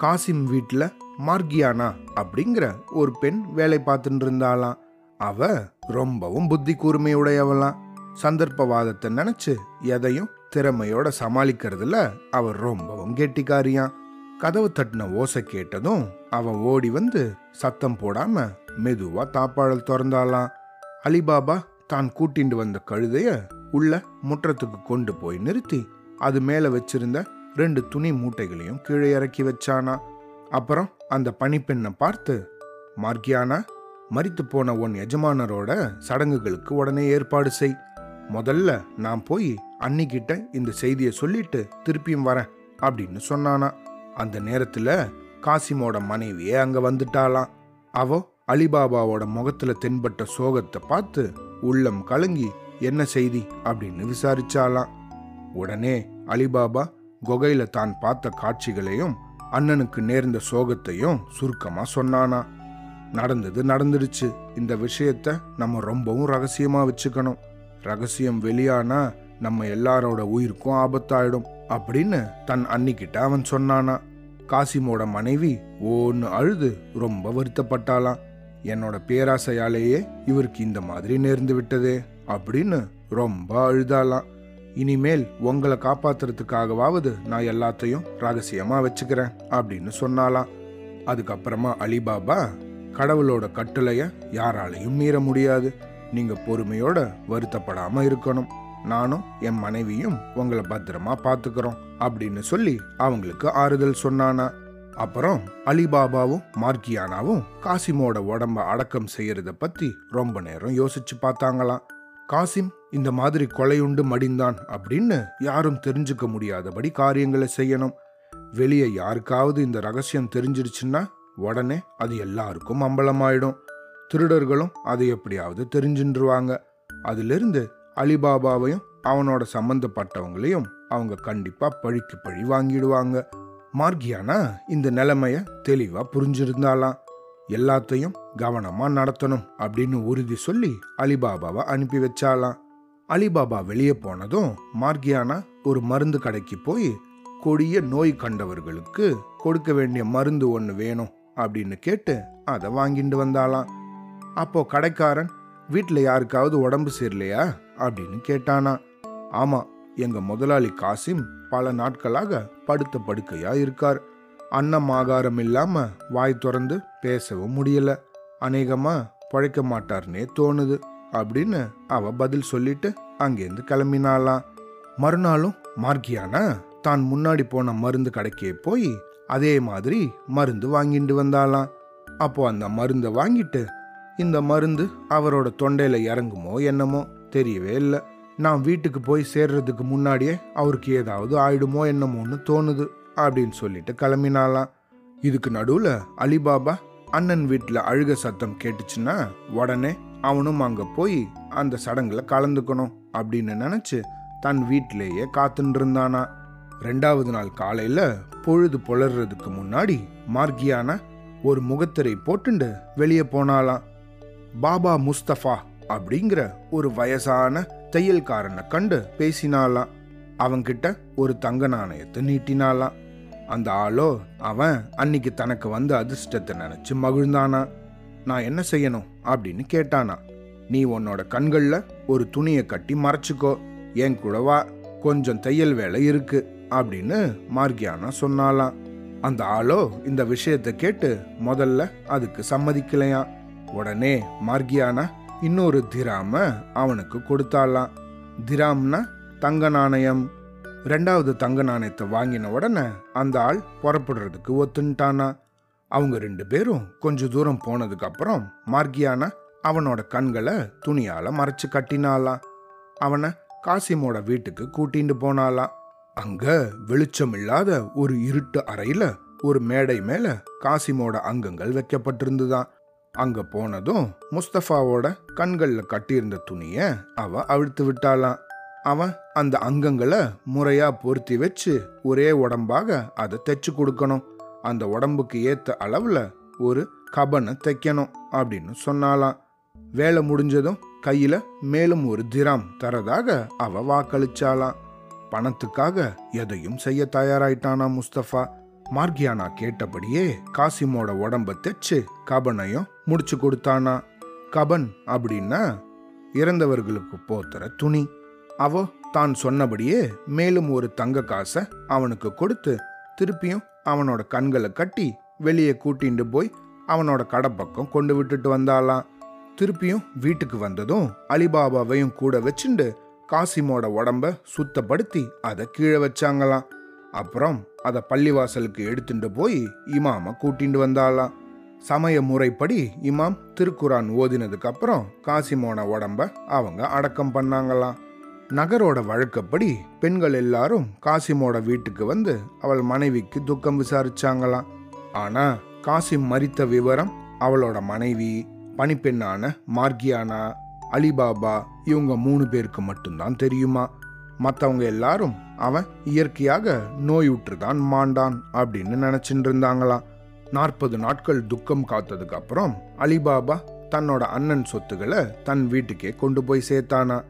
காசிம் வீட்டில் மார்கியானா அப்படிங்கிற ஒரு பெண் வேலை பார்த்துட்டு இருந்தாளாம் அவ ரொம்பவும் புத்தி கூர்மையுடையவளாம். சந்தர்ப்பவாதத்தை நினைச்சு எதையும் திறமையோட சமாளிக்கிறதுல அவர் ரொம்பவும் கெட்டிக்காரியான் கதவு தட்டின ஓசை கேட்டதும் அவன் ஓடி வந்து சத்தம் போடாம மெதுவா தாப்பாழல் திறந்தாளாம். அலிபாபா தான் கூட்டிண்டு வந்த கழுதைய உள்ள முற்றத்துக்கு கொண்டு போய் நிறுத்தி அது மேல வச்சிருந்த ரெண்டு துணி மூட்டைகளையும் கீழே இறக்கி வச்சானா. அப்புறம் அந்த பணிப்பெண்ணை பார்த்து மார்கியானா மறித்து போன உன் எஜமானரோட சடங்குகளுக்கு உடனே ஏற்பாடு செய். முதல்ல நான் போய் அன்னிக்கிட்ட இந்த செய்தியை சொல்லிட்டு திருப்பியும் வரேன் அப்படின்னு சொன்னானா. அந்த நேரத்துல காசிமோட மனைவியே அங்க வந்துட்டாளாம். அவ அலிபாபாவோட முகத்துல தென்பட்ட சோகத்தை பார்த்து உள்ளம் கலங்கி என்ன செய்தி? அப்படின்னு விசாரிச்சாலாம். உடனே அலிபாபா குகையில தான் பார்த்த காட்சிகளையும் அண்ணனுக்கு நேர்ந்த சோகத்தையும் சுருக்கமா சொன்னானா. நடந்தது நடந்துடுச்சு. இந்த விஷயத்த நம்ம ரொம்பவும் ரகசியமா வச்சுக்கணும். ரகசியம் வெளியானா நம்ம எல்லாரோட உயிருக்கும் ஆபத்தாயிடும் அப்படின்னு தன் அன்னிக்கிட்ட அவன் சொன்னானா. காசிமோட மனைவி ஓன்னு அழுது ரொம்ப வருத்தப்பட்டாளாம் என்னோட பேராசையாலேயே இவருக்கு இந்த மாதிரி நேர்ந்து விட்டதே அப்படின்னு ரொம்ப அழுதாலாம் இனிமேல் உங்களை காப்பாத்துறதுக்காகவாவது நான் எல்லாத்தையும் ரகசியமா வச்சுக்கிறேன் அப்படின்னு சொன்னாலாம் அதுக்கப்புறமா அலிபாபா கடவுளோட கட்டளைய யாராலையும் மீற முடியாது. நீங்க பொறுமையோட வருத்தப்படாம இருக்கணும். நானும் என் மனைவியும் உங்களை பத்திரமா பாத்துக்கிறோம் அப்படின்னு சொல்லி அவங்களுக்கு ஆறுதல் சொன்னானா. அப்புறம் அலிபாபாவும் மார்கியானாவும் காசிமோட உடம்ப அடக்கம் செய்யறத பத்தி ரொம்ப நேரம் யோசிச்சு பார்த்தாங்களாம். காசிம் இந்த மாதிரி கொலையுண்டு மடிந்தான் அப்படின்னு யாரும் தெரிஞ்சுக்க முடியாதபடி காரியங்களை செய்யணும். வெளியே யாருக்காவது இந்த ரகசியம் தெரிஞ்சிருச்சுன்னா உடனே அது எல்லாருக்கும் அம்பலமாயிடும். திருடர்களும் அதை எப்படியாவது தெரிஞ்சின்றுவாங்க. அதிலிருந்து அலிபாபாவையும் அவனோட சம்பந்தப்பட்டவங்களையும் அவங்க கண்டிப்பா பழிக்கு பழி வாங்கிடுவாங்க. மார்கியானா இந்த நிலைமைய தெளிவா புரிஞ்சிருந்தாலாம். எல்லாத்தையும் கவனமா நடத்தணும் அப்படின்னு உறுதி சொல்லி அலிபாபாவை அனுப்பி வச்சாலாம். அலிபாபா வெளியே போனதும் மார்கியானா ஒரு மருந்து கடைக்கு போய் கொடிய நோய் கண்டவர்களுக்கு கொடுக்க வேண்டிய மருந்து ஒன்று வேணும் அப்படின்னு கேட்டு அதை வாங்கிட்டு வந்தாலாம். அப்போ கடைக்காரன் வீட்டில் யாருக்காவது உடம்பு சரியில்லையா? அப்படின்னு கேட்டானா. ஆமா எங்க முதலாளி காசிம் பல நாட்களாக படுத்த படுக்கையா இருக்கார். அன்னம் ஆகாரம் இல்லாம வாய் திறந்து பேசவும் முடியல. அநேகமா பழைக்க மாட்டார்னே தோணுது அப்படின்னு அவ பதில் சொல்லிட்டு அங்கேருந்து கிளம்பினாலாம் மறுநாளும் மார்கியானா தான் முன்னாடி போன மருந்து கடைக்கே போய் அதே மாதிரி மருந்து வாங்கிட்டு வந்தாலாம் அப்போ அந்த மருந்தை வாங்கிட்டு இந்த மருந்து அவரோட தொண்டையில இறங்குமோ என்னமோ தெரியவே இல்லை. நான் வீட்டுக்கு போய் சேர்றதுக்கு முன்னாடியே அவருக்கு ஏதாவது ஆயிடுமோ என்னமோன்னு தோணுது அப்படின்னு சொல்லிட்டு கிளம்பினாலாம் இதுக்கு நடுவில் அலிபாபா அண்ணன் வீட்டில் அழுக சத்தம் கேட்டுச்சுன்னா உடனே அவனும் அங்கே போய் அந்த சடங்கில் கலந்துக்கணும் அப்படின்னு நினச்சி தன் வீட்டிலேயே காத்துட்டு இருந்தானா. ரெண்டாவது நாள் காலையில் பொழுது புலர்றதுக்கு முன்னாடி மார்கியான ஒரு முகத்திரை போட்டுண்டு வெளியே போனாலாம் பாபா முஸ்தஃபா அப்படிங்கிற ஒரு வயசான தையல்காரனை கண்டு பேசினாலாம் அவன்கிட்ட ஒரு தங்க நாணயத்தை நீட்டினாலாம் அந்த ஆளோ அவன் அன்னைக்கு தனக்கு வந்த அதிர்ஷ்டத்தை நினைச்சு மகிழ்ந்தானா நான் என்ன செய்யணும்? அப்படின்னு கேட்டானா நீ உன்னோட கண்களில் ஒரு துணியை கட்டி மறைச்சிக்கோ. என் கூட வா. கொஞ்சம் தையல் வேலை இருக்கு. அப்படின்னு மார்கியானா சொன்னாலாம் அந்த ஆளோ இந்த விஷயத்தை கேட்டு முதல்ல அதுக்கு சம்மதிக்கலையாம். உடனே மார்கியானா இன்னொரு திராம அவனுக்கு கொடுத்தாலாம் திராம்னா தங்க நாணயம். ரெண்டாவது தங்க நாணயத்தை வாங்கின உடனே அந்த ஆள் புறப்படுறதுக்கு ஒத்துன்ட்டானா. அவங்க ரெண்டு பேரும் கொஞ்ச தூரம் போனதுக்கு அப்புறம் மார்கியானா அவனோட கண்களை துணியால மறைச்சு கட்டினாலாம் அவனை காசிமோட வீட்டுக்கு கூட்டிட்டு போனாலாம் அங்க வெளிச்சம் இல்லாத ஒரு இருட்டு அறையில ஒரு மேடை மேல காசிமோட அங்கங்கள் வைக்கப்பட்டிருந்துதான். அங்க போனதும் முஸ்தபாவோட கண்கள்ல கட்டியிருந்த துணிய அவ அவிழ்த்து விட்டாளாம். அவன் அந்த அங்கங்களை முறையா பொருத்தி வச்சு ஒரே உடம்பாக அதை தைச்சு கொடுக்கணும். அந்த உடம்புக்கு ஏத்த அளவுல ஒரு கபனை தைக்கணும் அப்படின்னு சொன்னாலாம் வேலை முடிஞ்சதும் கையில மேலும் ஒரு திராம் தரதாக அவ வாக்களிச்சாலாம் பணத்துக்காக எதையும் செய்ய தயாராயிட்டானா முஸ்தபா மார்கியானா கேட்டபடியே காசிமோட உடம்ப தைச்சு கபனையும் முடிச்சு கொடுத்தானா. கபன் அப்படின்னா இறந்தவர்களுக்கு போத்துற துணி. அவ தான் சொன்னபடியே மேலும் ஒரு தங்க காசை அவனுக்கு கொடுத்து திருப்பியும் அவனோட கண்களை கட்டி வெளியே கூட்டிட்டு போய் அவனோட கடை பக்கம் கொண்டு விட்டுட்டு வந்தாலாம் திருப்பியும் வீட்டுக்கு வந்ததும் அலிபாபாவையும் கூட வச்சுண்டு காசிமோட உடம்ப சுத்தப்படுத்தி அதை கீழே வச்சாங்களாம். அப்புறம் அதை பள்ளிவாசலுக்கு எடுத்துட்டு போய் இமாம கூட்டிட்டு வந்தாலாம் சமய முறைப்படி இமாம் திருக்குரான் ஓதினதுக்கு அப்புறம் காசிமோன உடம்ப அவங்க அடக்கம் பண்ணாங்களாம் நகரோட வழக்கப்படி பெண்கள் எல்லாரும் காசிமோட வீட்டுக்கு வந்து அவள் மனைவிக்கு துக்கம் விசாரிச்சாங்களாம் ஆனா காசிம் மறித்த விவரம் அவளோட மனைவி பணிப்பெண்ணான மார்கியானா அலிபாபா இவங்க மூணு பேருக்கு மட்டும்தான் தெரியுமா. மற்றவங்க எல்லாரும் அவன் இயற்கையாக நோயுற்றுதான் மாண்டான் அப்படின்னு நினைச்சிட்டு இருந்தாங்களாம் நாற்பது நாட்கள் துக்கம் காத்ததுக்கு அப்புறம் அலிபாபா தன்னோட அண்ணன் சொத்துக்களை தன் வீட்டுக்கே கொண்டு போய் சேர்த்தானா.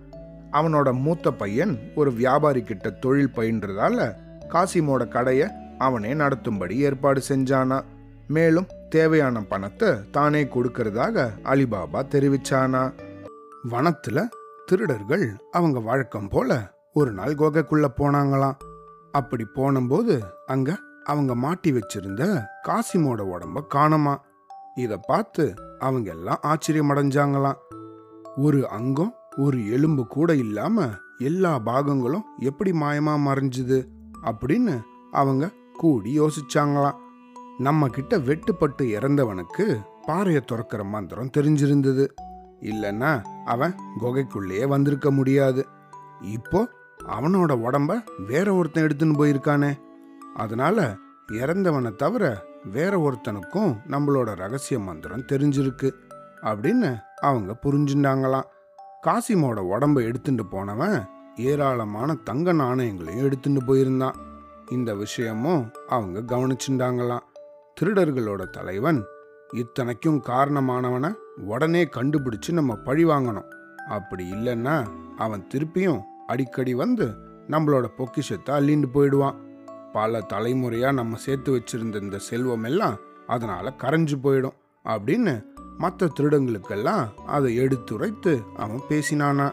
அவனோட மூத்த பையன் ஒரு வியாபாரி கிட்ட தொழில் பயின்றதால காசிமோட கடைய அவனே நடத்தும்படி ஏற்பாடு செஞ்சானா. மேலும் தேவையான பணத்தை தானே கொடுக்கறதாக அலிபாபா தெரிவிச்சானா. வனத்துல திருடர்கள் அவங்க வழக்கம் போல ஒரு நாள் குகைக்குள்ள போனாங்களாம். அப்படி போனபோது அங்க அவங்க மாட்டி வச்சிருந்த காசிமோட உடம்ப காணுமா. இத பார்த்து அவங்க எல்லாம் ஆச்சரியமடைஞ்சாங்களாம். ஒரு அங்கம் ஒரு எலும்பு கூட இல்லாம எல்லா பாகங்களும் எப்படி மாயமா மறைஞ்சுது அப்படின்னு அவங்க கூடி யோசிச்சாங்களாம். நம்ம கிட்ட வெட்டுப்பட்டு இறந்தவனுக்கு பாறையை துறக்கிற மந்திரம் தெரிஞ்சிருந்தது. இல்லைன்னா அவன் குகைக்குள்ளேயே வந்திருக்க முடியாது. இப்போ அவனோட உடம்ப வேற ஒருத்தன் எடுத்துன்னு போயிருக்கானே. அதனால இறந்தவனை தவிர வேற ஒருத்தனுக்கும் நம்மளோட ரகசிய மந்திரம் தெரிஞ்சிருக்கு அப்படின்னு அவங்க புரிஞ்சுட்டாங்களாம். காசிமோட உடம்ப எடுத்துட்டு போனவன் ஏராளமான தங்க நாணயங்களையும் எடுத்துட்டு போயிருந்தான். இந்த விஷயமும் அவங்க கவனிச்சுட்டாங்களாம். திருடர்களோட தலைவன் இத்தனைக்கும் காரணமானவனை உடனே கண்டுபிடிச்சு நம்ம பழி வாங்கணும். அப்படி இல்லைன்னா அவன் திருப்பியும் அடிக்கடி வந்து நம்மளோட பொக்கிஷத்தை அள்ளிண்டு போயிடுவான். பல தலைமுறையாக நம்ம சேர்த்து வச்சிருந்த இந்த செல்வம் எல்லாம் அதனால் கரைஞ்சு போயிடும் அப்படின்னு மற்ற திருடங்களுக்கெல்லாம் அதை எடுத்துரைத்து அவன் பேசினானா.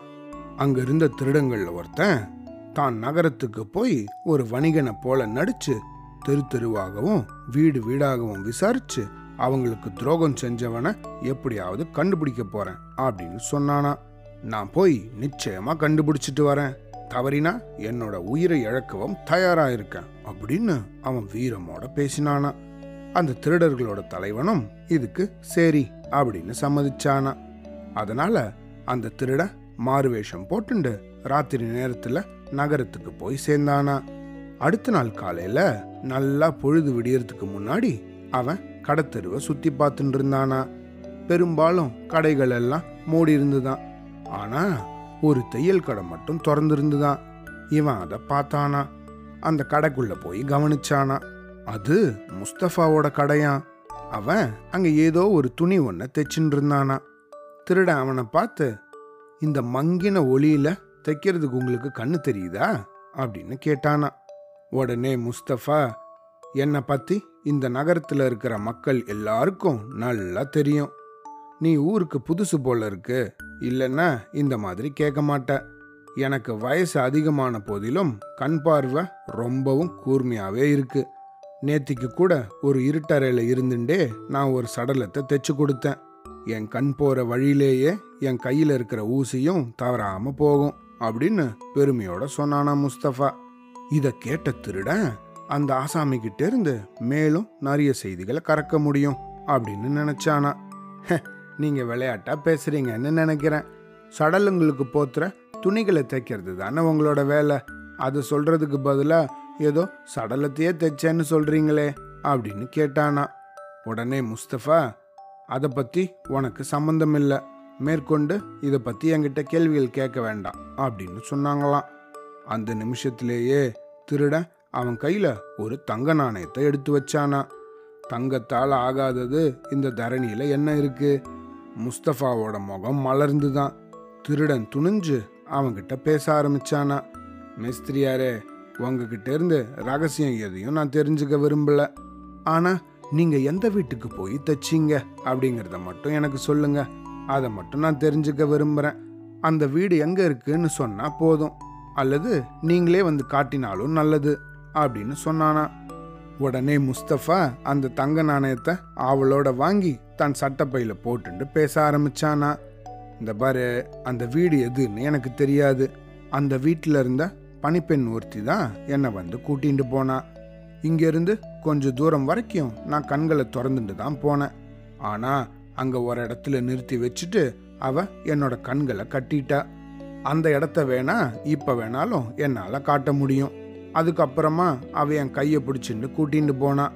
அங்கே இருந்த திருடங்களில் ஒருத்தன் தான் நகரத்துக்கு போய் ஒரு வணிகனை போல நடிச்சு தெரு தெருவாகவும் வீடு வீடாகவும் விசாரிச்சு அவங்களுக்கு துரோகம் செஞ்சவனை எப்படியாவது கண்டுபிடிக்க போறேன் அப்படின்னு சொன்னானா. நான் போய் நிச்சயமா கண்டுபிடிச்சிட்டு வரேன். தவறினா என்னோட உயிரை இழக்கவும் தயாரா இருக்கேன் அப்படின்னு அவன் வீரமோட பேசினானா. அந்த திருடர்களோட தலைவனும் இதுக்கு சரி அப்படின்னு சம்மதிச்சானா. அதனால அந்த திருட மாறுவேஷம் போட்டுண்டு ராத்திரி நேரத்துல நகரத்துக்கு போய் சேர்ந்தானா. அடுத்த நாள் காலையில நல்லா பொழுது விடியறதுக்கு முன்னாடி அவன் கடத்தெருவை சுத்தி பார்த்துட்டு இருந்தானா. பெரும்பாலும் கடைகள் எல்லாம் மூடி இருந்துதான் ஆனா ஒரு தையல் கடை மட்டும் திறந்துருந்துதான். இவன் அதை பார்த்தானா? அந்த கடைக்குள்ள போய் கவனிச்சானா? அது முஸ்தபாவோட கடையா? அவன் அங்க ஏதோ ஒரு துணி ஒன்ன தைச்சின்னு இருந்தானா? திருட அவனை பார்த்து இந்த மங்கின ஒளியில தைக்கிறதுக்கு உங்களுக்கு கண்ணு தெரியுதா? அப்படின்னு கேட்டானா. உடனே முஸ்தபா என்னை பத்தி இந்த நகரத்துல இருக்கிற மக்கள் எல்லாருக்கும் நல்லா தெரியும். நீ ஊருக்கு புதுசு போல இருக்கு. இல்லைன்னா இந்த மாதிரி கேட்க மாட்டேன். எனக்கு வயசு அதிகமான போதிலும் கண் பார்வை ரொம்பவும் கூர்மையாகவே இருக்கு. நேத்திக்கு கூட ஒரு இருட்டறையில் இருந்துட்டே நான் ஒரு சடலத்தை தைச்சு கொடுத்தேன். என் கண் போகிற வழியிலேயே என் கையில் இருக்கிற ஊசியும் தவறாமல் போகும் அப்படின்னு பெருமையோட சொன்னானா முஸ்தபா. இதை கேட்ட திருடன் அந்த ஆசாமிகிட்டேருந்து மேலும் நிறைய செய்திகளை கறக்க முடியும் அப்படின்னு நினச்சானா. நீங்கள் விளையாட்டாக பேசுகிறீங்கன்னு நினைக்கிறேன். சடலுங்களுக்கு போத்துற துணிகளை தைக்கிறது தானே உங்களோட வேலை. அது சொல்கிறதுக்கு பதிலாக ஏதோ சடலத்தையே தைச்சேன்னு சொல்கிறீங்களே அப்படின்னு கேட்டானா. உடனே முஸ்தபா அதை பற்றி உனக்கு சம்மந்தம் இல்லை. மேற்கொண்டு இதை பற்றி என்கிட்ட கேள்விகள் கேட்க வேண்டாம் அப்படின்னு சொன்னாங்களாம். அந்த நிமிஷத்திலேயே திருடன் அவன் கையில் ஒரு தங்க நாணயத்தை எடுத்து வச்சானா. தங்கத்தால் ஆகாதது இந்த தரணியில் என்ன இருக்குது முஸ்தஃபாவோட முகம் மலர்ந்துதான். திருடன் துணிஞ்சு அவன்கிட்ட பேச ஆரம்பிச்சானா. மேஸ்திரியாரே உங்ககிட்ட இருந்து ரகசியம் எதையும் நான் தெரிஞ்சுக்க விரும்பல. ஆனால் நீங்கள் எந்த வீட்டுக்கு போய் தைச்சீங்க? அப்படிங்கிறத மட்டும் எனக்கு சொல்லுங்க. அதை மட்டும் நான் தெரிஞ்சுக்க விரும்புகிறேன் அந்த வீடு எங்கே இருக்குன்னு சொன்னால் போதும். அல்லது நீங்களே வந்து காட்டினாலும் நல்லது அப்படின்னு சொன்னானா. உடனே முஸ்தபா அந்த தங்க நாணயத்தை அவளோட வாங்கி தன் சட்டப்பையில போட்டுட்டு பேச ஆரம்பிச்சானா. இந்த பாரு அந்த வீடு எதுன்னு எனக்கு தெரியாது. அந்த வீட்டில் இருந்த பனிப்பெண் ஒருத்தி தான் என்னை வந்து கூட்டிகிட்டு போனா. இங்கேருந்து கொஞ்சம் தூரம் வரைக்கும் நான் கண்களை திறந்துட்டு தான் போனேன். ஆனால் அங்கே ஒரு இடத்துல நிறுத்தி வச்சுட்டு அவ என்னோட கண்களை கட்டிட்டா. அந்த இடத்த வேணா இப்போ வேணாலும் என்னால் காட்ட முடியும். அதுக்கப்புறமா அவ என் கையை பிடிச்சிட்டு கூட்டிகிட்டு போனா.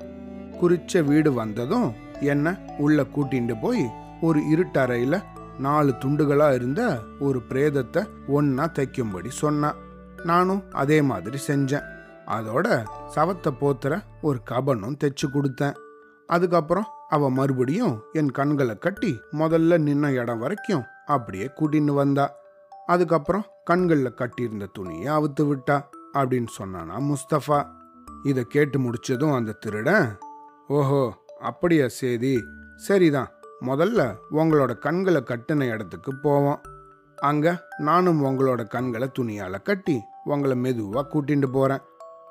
குறிச்ச வீடு வந்ததும் என்ன உள்ள கூட்டிகிட்டு போய் ஒரு இருட்டறையில் நாலு துண்டுகளாக இருந்த ஒரு பிரேதத்தை ஒன்றா தைக்கும்படி சொன்னான் நானும் அதே மாதிரி செஞ்சேன். அதோட சவத்தை போத்துற ஒரு கபனும் தைச்சு கொடுத்தேன். அதுக்கப்புறம் அவ மறுபடியும் என் கண்களை கட்டி முதல்ல நின்ன இடம் வரைக்கும் அப்படியே கூட்டின்னு வந்தா. அதுக்கப்புறம் கண்களில் கட்டியிருந்த துணியை அவுத்து விட்டா. அப்படின்னு சொன்னானா. முஸ்தஃபா இதை கேட்டு முடிச்சதும் அந்த திருடன் ஓஹோ அப்படியா சேதி சரிதான். முதல்ல உங்களோட கண்களை கட்டின இடத்துக்கு போவோம். அங்கே நானும் உங்களோட கண்களை துணியால் கட்டி உங்களை மெதுவாக கூட்டிகிட்டு போகிறேன்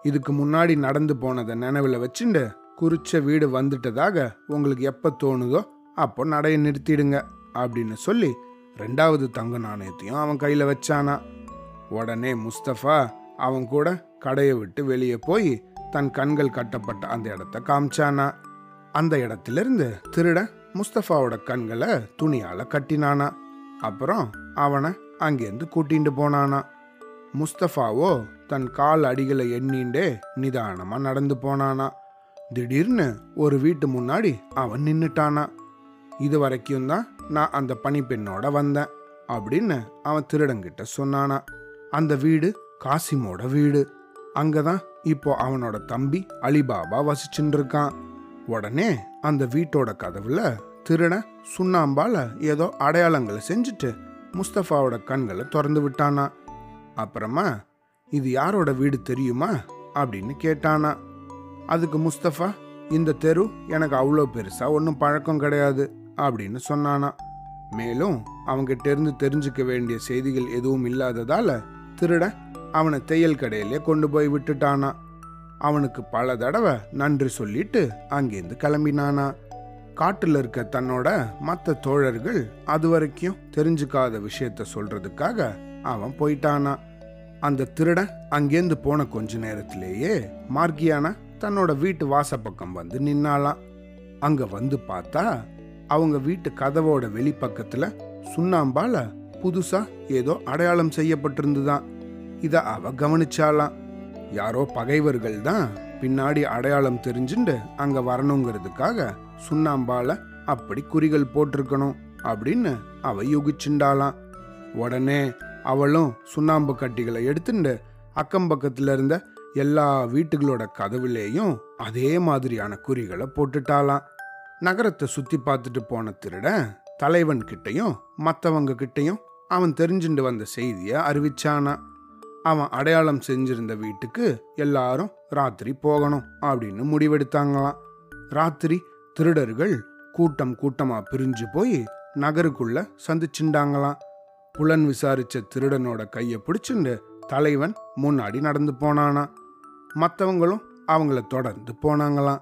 இதுக்கு முன்னாடி நடந்து போனதை நினைவில் வச்சுண்டு குறிச்ச வீடு வந்துட்டதாக உங்களுக்கு எப்போ தோணுதோ அப்போ நடைய நிறுத்திடுங்க அப்படின்னு சொல்லி ரெண்டாவது தங்க நாணயத்தையும் அவன் கையில் வச்சானா. உடனே முஸ்தஃபா அவன் கூட கடையை விட்டு வெளியே போய் தன் கண்கள் கட்டப்பட்ட அந்த இடத்த காமிச்சானா. அந்த இடத்திலிருந்து திருடன் முஸ்தபாவோட கண்களை துணியால கட்டினானா. அப்புறம் அவனை அங்கேருந்து கூட்டிட்டு போனானா. முஸ்தபாவோ தன் கால் அடிகளை எண்ணிண்டே நிதானமா நடந்து போனானா. திடீர்னு ஒரு வீட்டு முன்னாடி அவன் நின்னுட்டானா. இது வரைக்கும் தான் நான் அந்த பனிப்பெண்ணோட வந்தேன் அப்படின்னு அவன் திருடங்கிட்ட சொன்னானா. அந்த வீடு காசிமோட வீடு. அங்கே தான் இப்போ அவனோட தம்பி அலிபாபா வசிச்சுட்டு இருக்கான் உடனே அந்த வீட்டோட கதவுல திருட சுண்ணாம்பால ஏதோ அடையாளங்களை செஞ்சுட்டு முஸ்தஃபாவோட கண்களை திறந்து விட்டானா. அப்புறமா இது யாரோட வீடு தெரியுமா? அப்படின்னு கேட்டானா. அதுக்கு முஸ்தஃபா இந்த தெரு எனக்கு அவ்வளோ பெருசா ஒன்றும் பழக்கம் கிடையாது அப்படின்னு சொன்னானா. மேலும் அவங்கிட்ட இருந்து தெரிஞ்சுக்க வேண்டிய செய்திகள் எதுவும் இல்லாததால திருட அவனை தையல் கடையிலே கொண்டு போய் விட்டுட்டானா. அவனுக்கு பல தடவை நன்றி சொல்லிட்டு அங்கேருந்து கிளம்பினானா. காட்டில் இருக்க தன்னோட மற்ற தோழர்கள் அது வரைக்கும் தெரிஞ்சுக்காத விஷயத்த சொல்றதுக்காக அவன் போயிட்டானா. அந்த திருடன் அங்கேருந்து போன கொஞ்ச நேரத்திலேயே மார்கியானா தன்னோட வீட்டு வாசப்பக்கம் வந்து நின்னாலாம் அங்க வந்து பார்த்தா அவங்க வீட்டு கதவோட வெளிப்பக்கத்துல சுண்ணாம்பால புதுசா ஏதோ அடையாளம் செய்யப்பட்டிருந்துதான். இதை அவ கவனிச்சாலாம் யாரோ பகைவர்கள் தான் பின்னாடி அடையாளம் தெரிஞ்சுண்டு அங்க வரணுங்கிறதுக்காக சுண்ணாம்பால அப்படி குறிகள் போட்டிருக்கணும் அப்படின்னு அவ யூகிச்சுண்டாலாம் உடனே அவளும் சுண்ணாம்பு கட்டிகளை எடுத்துண்டு அக்கம் பக்கத்துல இருந்த எல்லா வீட்டுகளோட கதவுலேயும் அதே மாதிரியான குறிகளை போட்டுட்டாலாம் நகரத்தை சுத்தி பார்த்துட்டு போன திருடன் தலைவன் கிட்டையும் மற்றவங்க கிட்டையும் அவன் தெரிஞ்சுட்டு வந்த செய்தியை அறிவிச்சானான் அவன் அடையாளம் செஞ்சிருந்த வீட்டுக்கு எல்லாரும் ராத்திரி போகணும் அப்படின்னு முடிவெடுத்தாங்களாம். ராத்திரி திருடர்கள் கூட்டம் கூட்டமா பிரிஞ்சு போய் நகருக்குள்ள சந்திச்சுண்டாங்களாம். புலன் விசாரிச்ச திருடனோட கையை பிடிச்சிண்டு தலைவன் முன்னாடி நடந்து போனானா மற்றவங்களும் அவங்கள தொடர்ந்து போனாங்களாம்.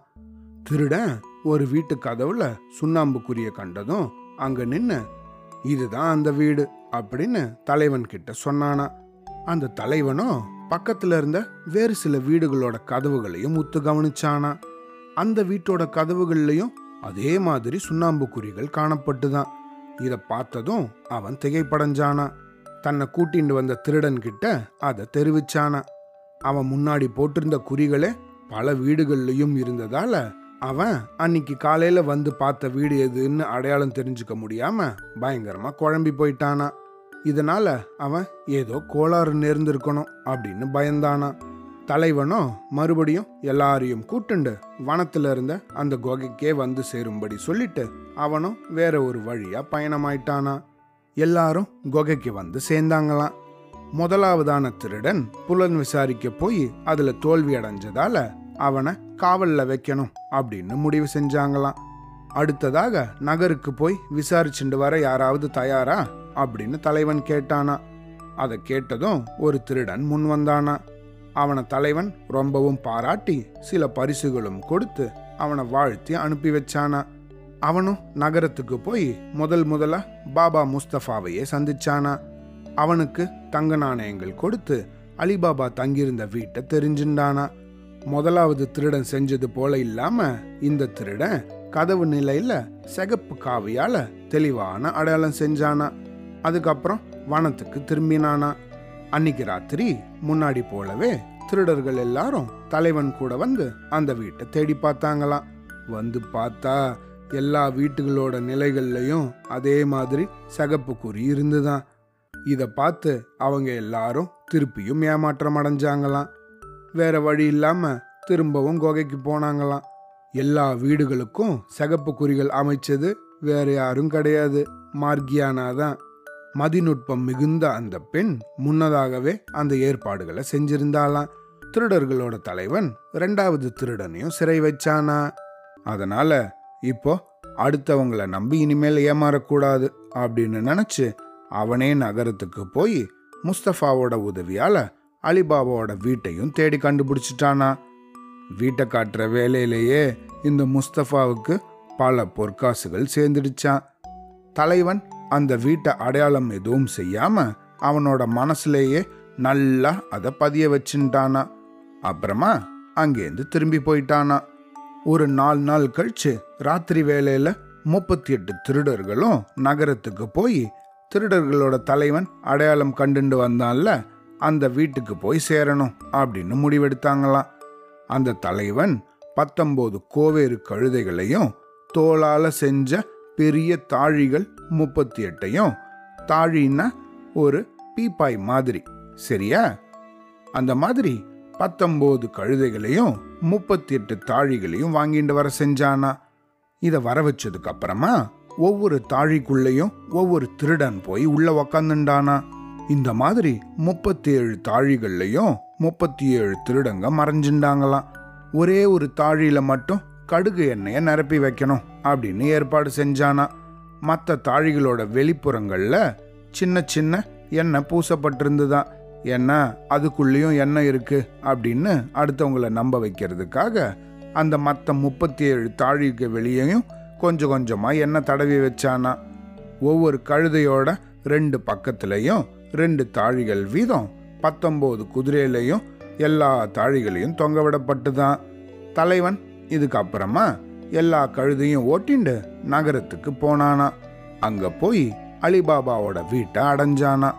திருடன் ஒரு வீட்டு கதவுல சுண்ணாம்புக்குரிய கண்டதும் அங்க நின்று இதுதான் அந்த வீடு அப்படின்னு தலைவன் கிட்ட சொன்னானா அந்த தலைவனும் பக்கத்துல இருந்த வேறு சில வீடுகளோட கதவுகளையும் உத்து கவனிச்சானா. அந்த வீட்டோட கதவுகள்லையும் அதே மாதிரி சுண்ணாம்பு குறிகள் காணப்பட்டுதான். இதை பார்த்ததும் அவன் திகைப்படைஞ்சானா. தன்னை கூட்டிட்டு வந்த திருடன் கிட்ட அதை தெரிவிச்சானா. அவன் முன்னாடி போட்டிருந்த குறிகளே பல வீடுகள்லையும் இருந்ததால அவன் அன்னைக்கு காலையில வந்து பார்த்த வீடு எதுன்னு அடையாளம் தெரிஞ்சுக்க முடியாம பயங்கரமா குழம்பி போயிட்டானா. இதனால் அவன் ஏதோ கோளாறு நேர்ந்திருக்கணும் அப்படின்னு பயந்தானா தலைவனும் மறுபடியும் எல்லாரையும் கூட்டுண்டு வனத்தில் இருந்த அந்த குகைக்கே வந்து சேரும்படி சொல்லிட்டு அவனும் வேற ஒரு வழியாக பயணமாயிட்டானா எல்லாரும் குகைக்கு வந்து சேர்ந்தாங்களாம். முதலாவதான திருடன் புலன் விசாரிக்க போய் அதில் தோல்வி அடைஞ்சதால அவனை காவலில் வைக்கணும் அப்படின்னு முடிவு செஞ்சாங்களாம். அடுத்ததாக நகருக்கு போய் விசாரிச்சுட்டு வர யாராவது தயாரா? அப்படின்னு தலைவன் கேட்டானா. அதை கேட்டதும் ஒரு திருடன் முன் வந்தானா. அவனை தலைவன் ரொம்பவும் பாராட்டி சில பரிசுகளும் கொடுத்து அவனை வாழ்த்தி அனுப்பி வச்சானா. அவனும் நகரத்துக்கு போய் முதல் முதலா பாபா முஸ்தபாவையே சந்திச்சானா. அவனுக்கு தங்க நாணயங்கள் கொடுத்து அலிபாபா தங்கியிருந்த வீட்டை தெரிஞ்சுண்டானா. முதலாவது திருடன் செஞ்சது போல இல்லாம இந்த திருடன் கதவு நிலையில சிகப்பு காவியால தெளிவான அடையாளம் செஞ்சானா. அதுக்கப்புறம் வனத்துக்கு திரும்பினானா அன்னைக்கு ராத்திரி முன்னாடி போலவே திருடர்கள் எல்லாரும் தலைவன் கூட வந்து அந்த வீட்டை தேடி பார்த்தாங்களாம். வந்து பார்த்தா எல்லா வீட்டுகளோட நிலைகள்லையும் அதே மாதிரி சகப்பு குறி இருந்துதான். இதை பார்த்து அவங்க எல்லாரும் திருப்பியும் ஏமாற்றம் அடைஞ்சாங்களாம். வேற வழி இல்லாம திரும்பவும் குகைக்கு போனாங்களாம். எல்லா வீடுகளுக்கும் சிகப்பு குறிகள் அமைச்சது வேற யாரும் கிடையாது. மார்கியானா தான் மதிநுட்பம் மிகுந்த அந்த பெண் முன்னதாகவே அந்த ஏற்பாடுகளை செஞ்சிருந்தாளாம். திருடர்களோட தலைவன் ரெண்டாவது திருடனையும் சிறை வச்சானா. அதனால இப்போ அடுத்தவங்கள நம்பி இனிமேல் ஏமாறக்கூடாது அப்படின்னு நினைச்சு அவனே நகரத்துக்கு போய் முஸ்தஃபாவோட உதவியால அலிபாபாவோட வீட்டையும் தேடி கண்டுபிடிச்சிட்டானா. வீட்டை காட்டுற வேலையிலேயே இந்த முஸ்தஃபாவுக்கு பல பொற்காசுகள் சேர்ந்துடுச்சான் தலைவன் அந்த வீட்டை அடையாளம் எதுவும் செய்யாம அவனோட மனசுலேயே நல்லா அதை பதிய வச்சுட்டானா. அப்புறமா அங்கேருந்து திரும்பி போயிட்டானா. ஒரு நாலு நாள் கழிச்சு ராத்திரி வேலையில முப்பத்தி எட்டு திருடர்களும் நகரத்துக்கு போய் திருடர்களோட தலைவன் அடையாளம் கண்டுண்டு வந்தான்ல அந்த வீட்டுக்கு போய் சேரணும் அப்படின்னு முடிவெடுத்தாங்களாம். அந்த தலைவன் பத்தொம்போது கோவேறு கழுதைகளையும் தோளால செஞ்ச பெரிய தாழிகள் முப்பத்தி எட்டையும் தாழின்னா ஒரு பீப்பாய் மாதிரி. சரியா? அந்த மாதிரி பத்தொம்போது கழுதைகளையும் முப்பத்தி எட்டு தாழிகளையும் வாங்கிட்டு வர செஞ்சானா? இதை வர வச்சதுக்கு அப்புறமா ஒவ்வொரு தாழிக்குள்ளேயும் ஒவ்வொரு திருடன் போய் உள்ள உக்காந்துண்டானா? இந்த மாதிரி முப்பத்தி ஏழு தாழிகள்லையும் முப்பத்தி ஏழு திருடங்க மறைஞ்சிண்டாங்களாம். ஒரே ஒரு தாழியில மட்டும் கடுகு எண்ணெயை நிரப்பி வைக்கணும் அப்படின்னு ஏற்பாடு செஞ்சானா? மற்ற தாழிகளோட வெளிப்புறங்களில் சின்ன சின்ன எண்ணெய் பூசப்பட்டிருந்துதான். ஏன்னா அதுக்குள்ளேயும் எண்ணெய் இருக்கு அப்படின்னு அடுத்தவங்கள நம்ப வைக்கிறதுக்காக அந்த மற்ற முப்பத்தி ஏழு தாழிக்கு வெளியேயும் கொஞ்சம் கொஞ்சமாக எண்ணெய் தடவி வச்சானா. ஒவ்வொரு கழுதையோட ரெண்டு பக்கத்துலேயும் ரெண்டு தாழிகள் வீதம் பத்தொம்போது குதிரையிலையும் எல்லா தாழிகளையும் தொங்க விடப்பட்டுதான். தலைவன் இதுக்கப்புறமா எல்லா கழுதையும் ஓட்டிண்டு நகரத்துக்கு போனானா. அங்க போய் அலிபாபாவோட வீட்டை அடைஞ்சானா.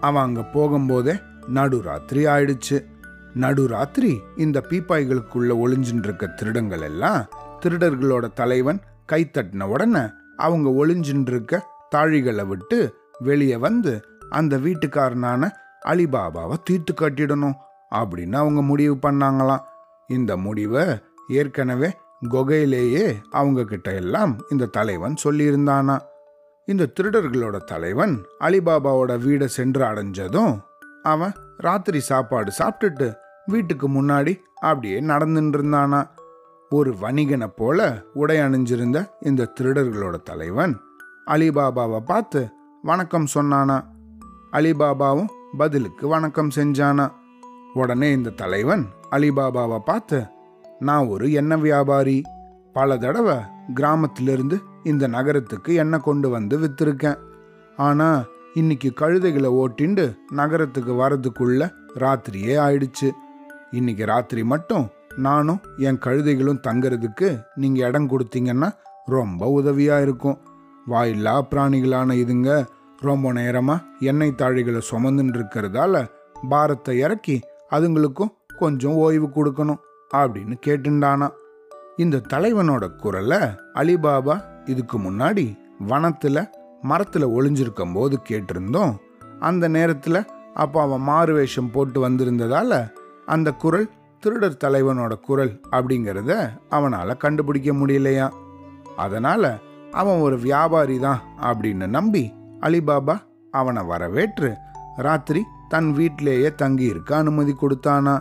அவன் அங்க போகும்போதே நடுராத்திரி ஆயிடுச்சு. நடுராத்திரி இந்த பீப்பாய்களுக்குள்ள ஒளிஞ்சின்னு இருக்க திருடங்கள் எல்லாம் திருடர்களோட தலைவன் கை தட்டின உடனே அவங்க ஒளிஞ்சின்னு இருக்க தாழிகளை விட்டு வெளியே வந்து அந்த வீட்டுக்காரனான அலிபாபாவை தீர்த்து கட்டிடணும் அப்படின்னு அவங்க முடிவு பண்ணாங்களாம். இந்த முடிவை ஏற்கனவே குகையிலேயே அவங்க கிட்ட எல்லாம் இந்த தலைவன் சொல்லியிருந்தானா? இந்த திருடர்களோட தலைவன் அலிபாபாவோட வீடை சென்று அடைஞ்சதும் அவன் ராத்திரி சாப்பாடு சாப்பிட்டுட்டு வீட்டுக்கு முன்னாடி அப்படியே நடந்துட்டு இருந்தானா ஒரு வணிகனை போல உடை அணிஞ்சிருந்த இந்த திருடர்களோட தலைவன் அலிபாபாவை பார்த்து வணக்கம் சொன்னானா? அலிபாபாவும் பதிலுக்கு வணக்கம் செஞ்சானா? உடனே இந்த தலைவன் அலிபாபாவை பார்த்து நான் ஒரு எண்ணெய் வியாபாரி. பல தடவை கிராமத்திலிருந்து இந்த நகரத்துக்கு எண்ணெய் கொண்டு வந்து வித்திருக்கேன். ஆனால் இன்னைக்கு கழுதைகளை ஓட்டிண்டு நகரத்துக்கு வரதுக்குள்ள ராத்திரியே ஆயிடுச்சு. இன்னைக்கு ராத்திரி மட்டும் நானும் என் கழுதைகளும் தங்கிறதுக்கு நீங்கள் இடம் கொடுத்தீங்கன்னா ரொம்ப உதவியாக இருக்கும். வாயில்லா பிராணிகளான இதுங்க ரொம்ப நேரமாக எண்ணெய் தாழிகளை சுமந்துன்னு இருக்கிறதால பாரத்தை இறக்கி அதுங்களுக்கும் கொஞ்சம் ஓய்வு கொடுக்கணும். அப்படின்னு கேட்டுண்டானா. இந்த தலைவனோட குரலை அலிபாபா இதுக்கு முன்னாடி வனத்தில் மரத்தில் ஒளிஞ்சிருக்கும் போது கேட்டிருந்தோம். அந்த நேரத்தில் அப்போ அவன் மாறு வேஷம் போட்டு வந்திருந்ததால் அந்த குரல் திருடர் தலைவனோட குரல் அப்படிங்கிறத அவனால் கண்டுபிடிக்க முடியலையா. அதனால் அவன் ஒரு வியாபாரி தான் அப்படின்னு நம்பி அலிபாபா அவனை வரவேற்று ராத்திரி தன் வீட்டிலேயே தங்கியிருக்க அனுமதி கொடுத்தானா.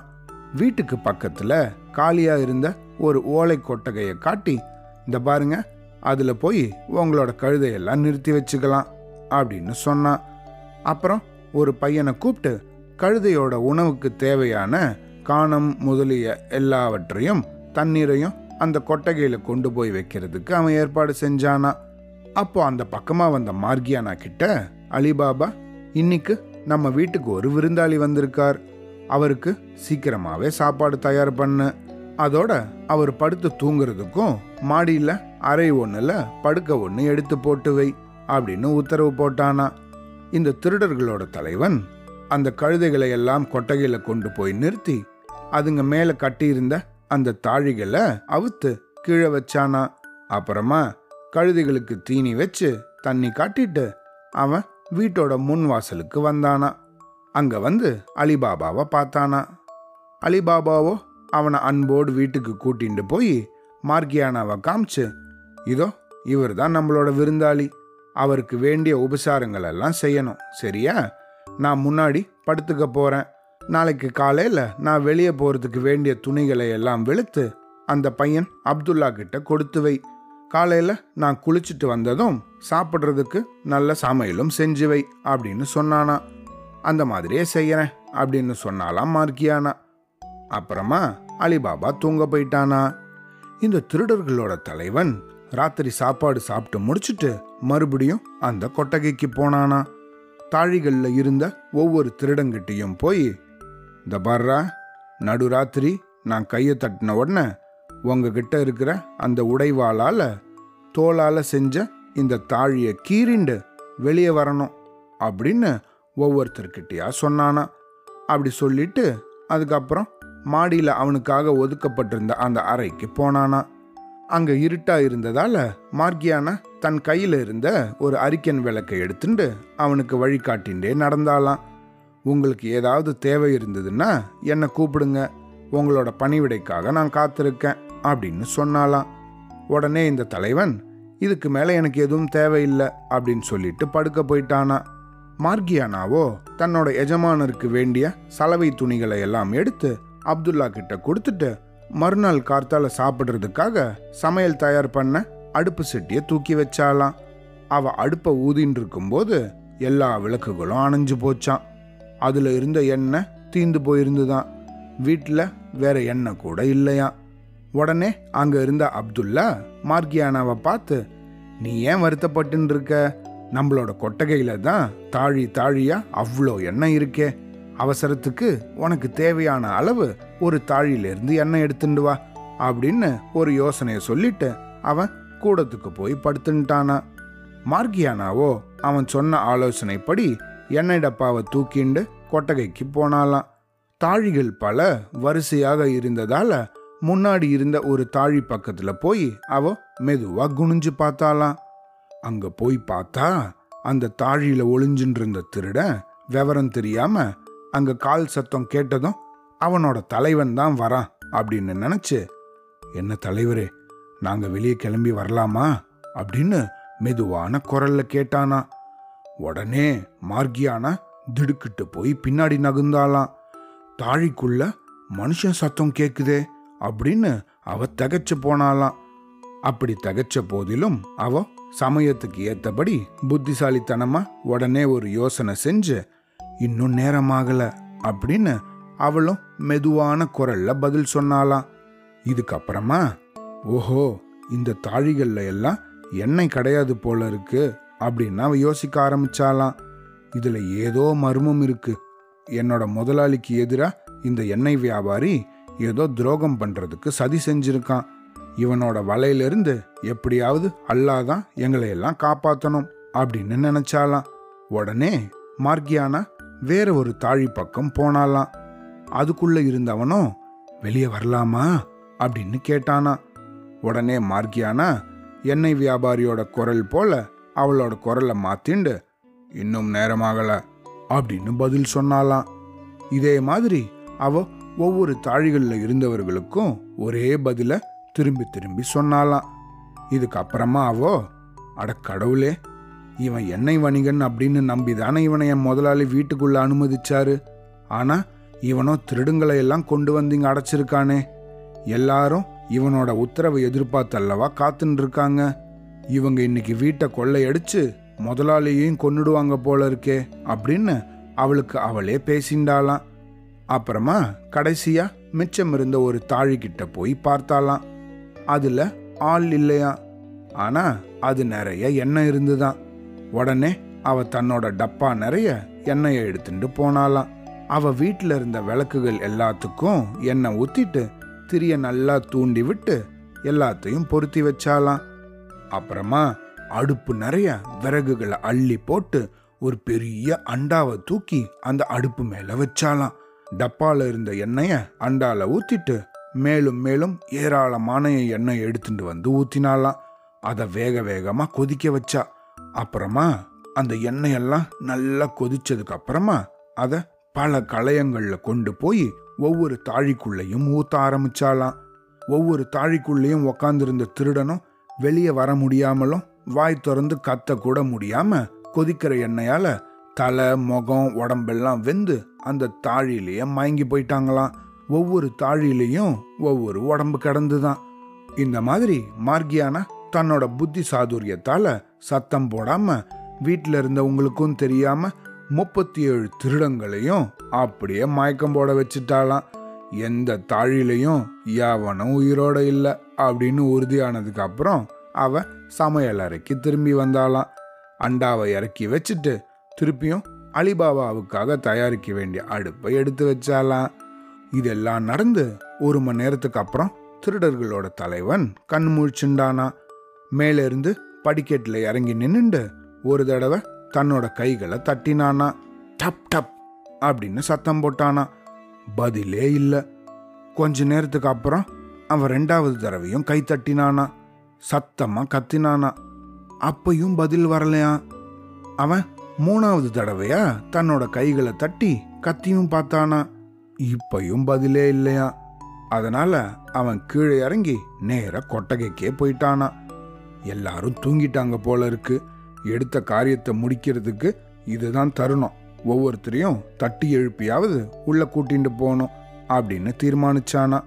வீட்டுக்கு பக்கத்தில் காலியாக இருந்த ஒரு ஓலை கொட்டகையை காட்டி இந்த பாருங்க அதில் போய் உங்களோட கழுதையெல்லாம் நிறுத்தி வச்சுக்கலாம் அப்படின்னு சொன்னான் அப்புறம் ஒரு பையனை கூப்பிட்டு கழுதையோட உணவுக்கு தேவையான காணம் முதலிய எல்லாவற்றையும் தண்ணீரையும் அந்த கொட்டகையில் கொண்டு போய் வைக்கிறதுக்கு அவன் ஏற்பாடு செஞ்சானா? அப்போ அந்த பக்கமாக வந்த மார்கியானா கிட்ட அலிபாபா இன்னைக்கு நம்ம வீட்டுக்கு ஒரு விருந்தாளி வந்திருக்கார். அவருக்கு சீக்கிரமாகவே சாப்பாடு தயார் பண்ணு. அதோட அவர் படுத்து தூங்குறதுக்கும் மாடியில அறை ஒண்ணுல படுக்க ஒண்ணு எடுத்து போட்டு வை அப்படின்னு உத்தரவு போட்டானா. இந்த திருடர்களோட தலைவன் அந்த கழுதைகளை எல்லாம் கொட்டகையில கொண்டு போய் நிறுத்தி அதுங்க மேல கட்டியிருந்த அந்த தாழிகளை அவுத்து கீழே வச்சானா. அப்புறமா கழுதைகளுக்கு தீனி வச்சு தண்ணி காட்டிட்டு அவன் வீட்டோட முன் வாசலுக்கு வந்தானா. அங்க வந்து அலிபாபாவை பார்த்தானா. அலிபாபாவோ அவனை அன்போடு வீட்டுக்கு கூட்டிகிட்டு போய் மார்கியானாவை காமிச்சு இதோ இவர் தான் நம்மளோட விருந்தாளி. அவருக்கு வேண்டிய உபசாரங்கள் எல்லாம் செய்யணும். சரியா? நான் முன்னாடி படுத்துக்க போகிறேன் நாளைக்கு காலையில் நான் வெளியே போகிறதுக்கு வேண்டிய துணிகளை எல்லாம் வெளுத்து அந்த பையன் அப்துல்லா கிட்ட கொடுத்து வை. காலையில் நான் குளிச்சுட்டு வந்ததும் சாப்பிட்றதுக்கு நல்ல சமையலும் செஞ்சு வை அப்படின்னு சொன்னானா. அந்த மாதிரியே செய்கிறேன் அப்படின்னு சொன்னாலாம் மார்க்கியானா. அப்புறமா அலிபாபா தூங்க போயிட்டானா? இந்த திருடர்களோட தலைவன் ராத்திரி சாப்பாடு சாப்பிட்டு முடிச்சுட்டு மறுபடியும் அந்த கொட்டகைக்கு போனானா? தாழிகளில் இருந்த ஒவ்வொரு திருடங்கிட்டையும் போய் இந்த பர்ரா நடுராத்திரி நான் கையை தட்டின உடனே உங்ககிட்ட இருக்கிற அந்த உடைவாளால் தோளால் செஞ்ச இந்த தாழியை கீறிண்டு வெளியே வரணும் அப்படின்னு ஒவ்வொருத்தர்கிட்டயா சொன்னானா? அப்படி சொல்லிட்டு அதுக்கப்புறம் மாடியில் அவனுக்காக ஒதுக்கப்பட்டிருந்த அந்த அறைக்கு போனானா? அங்கே இருட்டா இருந்ததால் மார்கியானா தன் கையில் இருந்த ஒரு அரிக்கன் விளக்கை எடுத்துட்டு அவனுக்கு வழிகாட்டின்றே நடந்தாலாம் உங்களுக்கு ஏதாவது தேவை இருந்ததுன்னா என்னை கூப்பிடுங்க. உங்களோட பணிவிடைக்காக நான் காத்திருக்கேன் அப்படின்னு சொன்னாலாம் உடனே இந்த தலைவன் இதுக்கு மேலே எனக்கு எதுவும் தேவையில்லை அப்படின்னு சொல்லிட்டு படுக்க போயிட்டானா. மார்கியானாவோ தன்னோட எஜமானருக்கு வேண்டிய சலவை துணிகளை எல்லாம் எடுத்து அப்துல்லா கிட்ட கொடுத்துட்டு மறுநாள் கார்த்தால சாப்பிடுறதுக்காக சமையல் தயார் பண்ண அடுப்பு செட்டியை தூக்கி வச்சாலாம். அவ அடுப்பை ஊதின்னு இருக்கும்போது எல்லா விளக்குகளும் அணைஞ்சு போச்சான் அதுல இருந்த எண்ணெய் தீந்து போயிருந்துதான். வீட்டில் வேற எண்ணெய் கூட இல்லையா உடனே அங்க இருந்த அப்துல்லா மார்கியானாவை பார்த்து நீ ஏன் வருத்தப்பட்டுன்னு இருக்க? நம்மளோட கொட்டகையில தான் தாழி தாழியா அவ்வளோ எண்ணெய் இருக்கே. அவசரத்துக்கு உனக்கு தேவையான அளவு ஒரு தாழிலிருந்து எண்ணெய் எடுத்துட்டு வா அப்படின்னு ஒரு யோசனையை சொல்லிட்டு அவன் கூடத்துக்கு போய் படுத்துட்டானா. மார்கியானாவோ அவன் சொன்ன ஆலோசனைப்படி எண்ணெய் டப்பாவை தூக்கிண்டு கொட்டகைக்கு போனாலாம் தாழிகள் பல வரிசையாக இருந்ததால முன்னாடி இருந்த ஒரு தாழி பக்கத்துல போய் அவ மெதுவா குனிஞ்சு பார்த்தாலாம் அங்க போய் பார்த்தா அந்த தாழியில ஒளிஞ்சுட்டு இருந்த திருடன் விவரம் தெரியாம அங்கே கால் சத்தம் கேட்டதும் அவனோட தலைவன் தான் வரான் அப்படின்னு நினைச்சு என்ன தலைவரே நாங்க வெளியே கிளம்பி வரலாமா? அப்படின்னு மெதுவான குரல்ல கேட்டானா. உடனே மார்கியானா திடுக்கிட்டு போய் பின்னாடி நகுந்தாளாம். தாழிக்குள்ள மனுஷன் சத்தம் கேக்குதே அப்படின்னு அவ தகச்சு போனாலாம் அப்படி தகச்ச போதிலும் அவ சமயத்துக்கு ஏத்தபடி புத்திசாலித்தனமா உடனே ஒரு யோசனை செஞ்சு இன்னும் நேரமாகல அப்படின்னு அவளும் மெதுவான குரல்ல பதில் சொன்னாலாம் இதுக்கப்புறமா ஓஹோ இந்த தாழிகள்ல எல்லாம் எண்ணெய் கிடையாது போல இருக்கு அப்படின்னு அவ யோசிக்க ஆரம்பிச்சாலாம் இதுல ஏதோ மர்மம் இருக்கு. என்னோட முதலாளிக்கு எதிராக இந்த எண்ணெய் வியாபாரி ஏதோ துரோகம் பண்றதுக்கு சதி செஞ்சிருக்கான். இவனோட வலையிலிருந்து எப்படியாவது அல்லாதான் எங்களை எல்லாம் காப்பாத்தணும் அப்படின்னு நினைச்சாலாம் உடனே மார்கியானா வேற ஒரு தாழி பக்கம் போனாலாம் அதுக்குள்ள இருந்தவனும் வெளியே வரலாமா? அப்படின்னு கேட்டானா. உடனே மார்கியானா எண்ணெய் வியாபாரியோட குரல் போல அவளோட குரலை மாத்திண்டு இன்னும் நேரமாகல அப்படின்னு பதில் சொன்னாலாம் இதே மாதிரி அவ ஒவ்வொரு தாழிகளில் இருந்தவர்களுக்கும் ஒரே பதில திரும்பி திரும்பி சொன்னாலாம் இதுக்கப்புறமா அவோ அட கடவுளே இவன் எண்ணெய் வணிகன் அப்படின்னு நம்பிதானே இவனை என் முதலாளி வீட்டுக்குள்ள அனுமதிச்சாரு? ஆனா இவனோ திருடுங்களை எல்லாம் கொண்டு வந்து இங்க அடைச்சிருக்கானே. எல்லாரும் இவனோட உத்தரவை எதிர்பார்த்தல்லவா காத்துன்னு இருக்காங்க இவங்க இன்னைக்கு வீட்டை கொள்ளையடிச்சு முதலாளியையும் கொன்னுடுவாங்க போல இருக்கே அப்படின்னு அவளுக்கு அவளே பேசிண்டாளாம். அப்புறமா கடைசியா மிச்சம் இருந்த ஒரு தாழிக்கிட்ட போய் பார்த்தாளாம். அதுல ஆள் இல்லையா ஆனா அது நிறைய எண்ணெய் இருந்துதான் உடனே அவ தன்னோட டப்பா நிறைய எண்ணெயை எடுத்துட்டு போனாலாம் அவ வீட்டில் இருந்த விளக்குகள் எல்லாத்துக்கும் எண்ணெய் ஊத்திட்டு திரிய நல்லா தூண்டி விட்டு எல்லாத்தையும் பொருத்தி வச்சாலாம் அப்புறமா அடுப்பு நிறைய விறகுகளை அள்ளி போட்டு ஒரு பெரிய அண்டாவை தூக்கி அந்த அடுப்பு மேல வச்சாலாம் டப்பால இருந்த எண்ணெய அண்டால ஊத்திட்டு மேலும் மேலும் ஏராளமான எண்ணெய் எடுத்துட்டு வந்து ஊத்தினாலாம் அதை வேக வேகமா கொதிக்க வச்சா. அப்புறமா அந்த எண்ணெயெல்லாம் நல்லா கொதிச்சதுக்கு அப்புறமா அதை பல களையங்கள்ல கொண்டு போய் ஒவ்வொரு தாழிக்குள்ளையும் ஊத்த ஆரம்பிச்சாலாம். ஒவ்வொரு தாழிக்குள்ளேயும் உக்காந்துருந்த திருடனும் வெளியே வர முடியாமலும் வாய் திறந்து கத்த கூட முடியாம கொதிக்கிற எண்ணெயால தலை முகம் உடம்பெல்லாம் வெந்து அந்த தாழிலேயே மயங்கி போயிட்டாங்களாம். ஒவ்வொரு தாழிலையும் ஒவ்வொரு உடம்பு கிடந்துதான். இந்த மாதிரி மார்கியானா தன்னோட புத்தி சாதுரியத்தால சத்தம் போடாம வீட்டில் இருந்தவங்களுக்கும் தெரியாம முப்பத்தி ஏழு திருடங்களையும் அப்படியே மயக்கம் போட வச்சுட்டாலாம் எந்த தாழிலையும் யாவனும் உயிரோட இல்லை அப்படின்னு உறுதியானதுக்கு அப்புறம் அவ சமையல் அறைக்கு திரும்பி வந்தாளாம். அண்டாவை இறக்கி வச்சுட்டு திருப்பியும் அலிபாபாவுக்காக தயாரிக்க வேண்டிய அடுப்பை எடுத்து வச்சாலாம் இதெல்லாம் நடந்து ஒரு மணி நேரத்துக்கு அப்புறம் திருடர்களோட தலைவன் கண் முழிச்சுண்டானா மேலிருந்து படிக்கட்டில் இறங்கி நின்னுண்டு ஒரு தடவை தன்னோட கைகளை தட்டினானா டப் டப் அப்படின்னு சத்தம் போட்டானா. பதிலே இல்லை. கொஞ்ச நேரத்துக்கு அப்புறம் அவன் ரெண்டாவது தடவையும் கை தட்டினானா சத்தமாக கத்தினானா. அப்பையும் பதில் வரலையா? அவன் மூணாவது தடவையா தன்னோட கைகளை தட்டி கத்தியும் பார்த்தானா. இப்பையும் பதிலே இல்லையா? அதனால அவன் கீழே இறங்கி நேர கொட்டகைக்கே போயிட்டானா. எல்லாரும் தூங்கிட்டாங்க போல இருக்கு. எடுத்த காரியத்தை முடிக்கிறதுக்கு இதுதான் தருணம். ஒவ்வொருத்தரையும் தட்டி எழுப்பியாவது உள்ள கூட்டிட்டு போகணும் அப்படின்னு தீர்மானிச்சானா.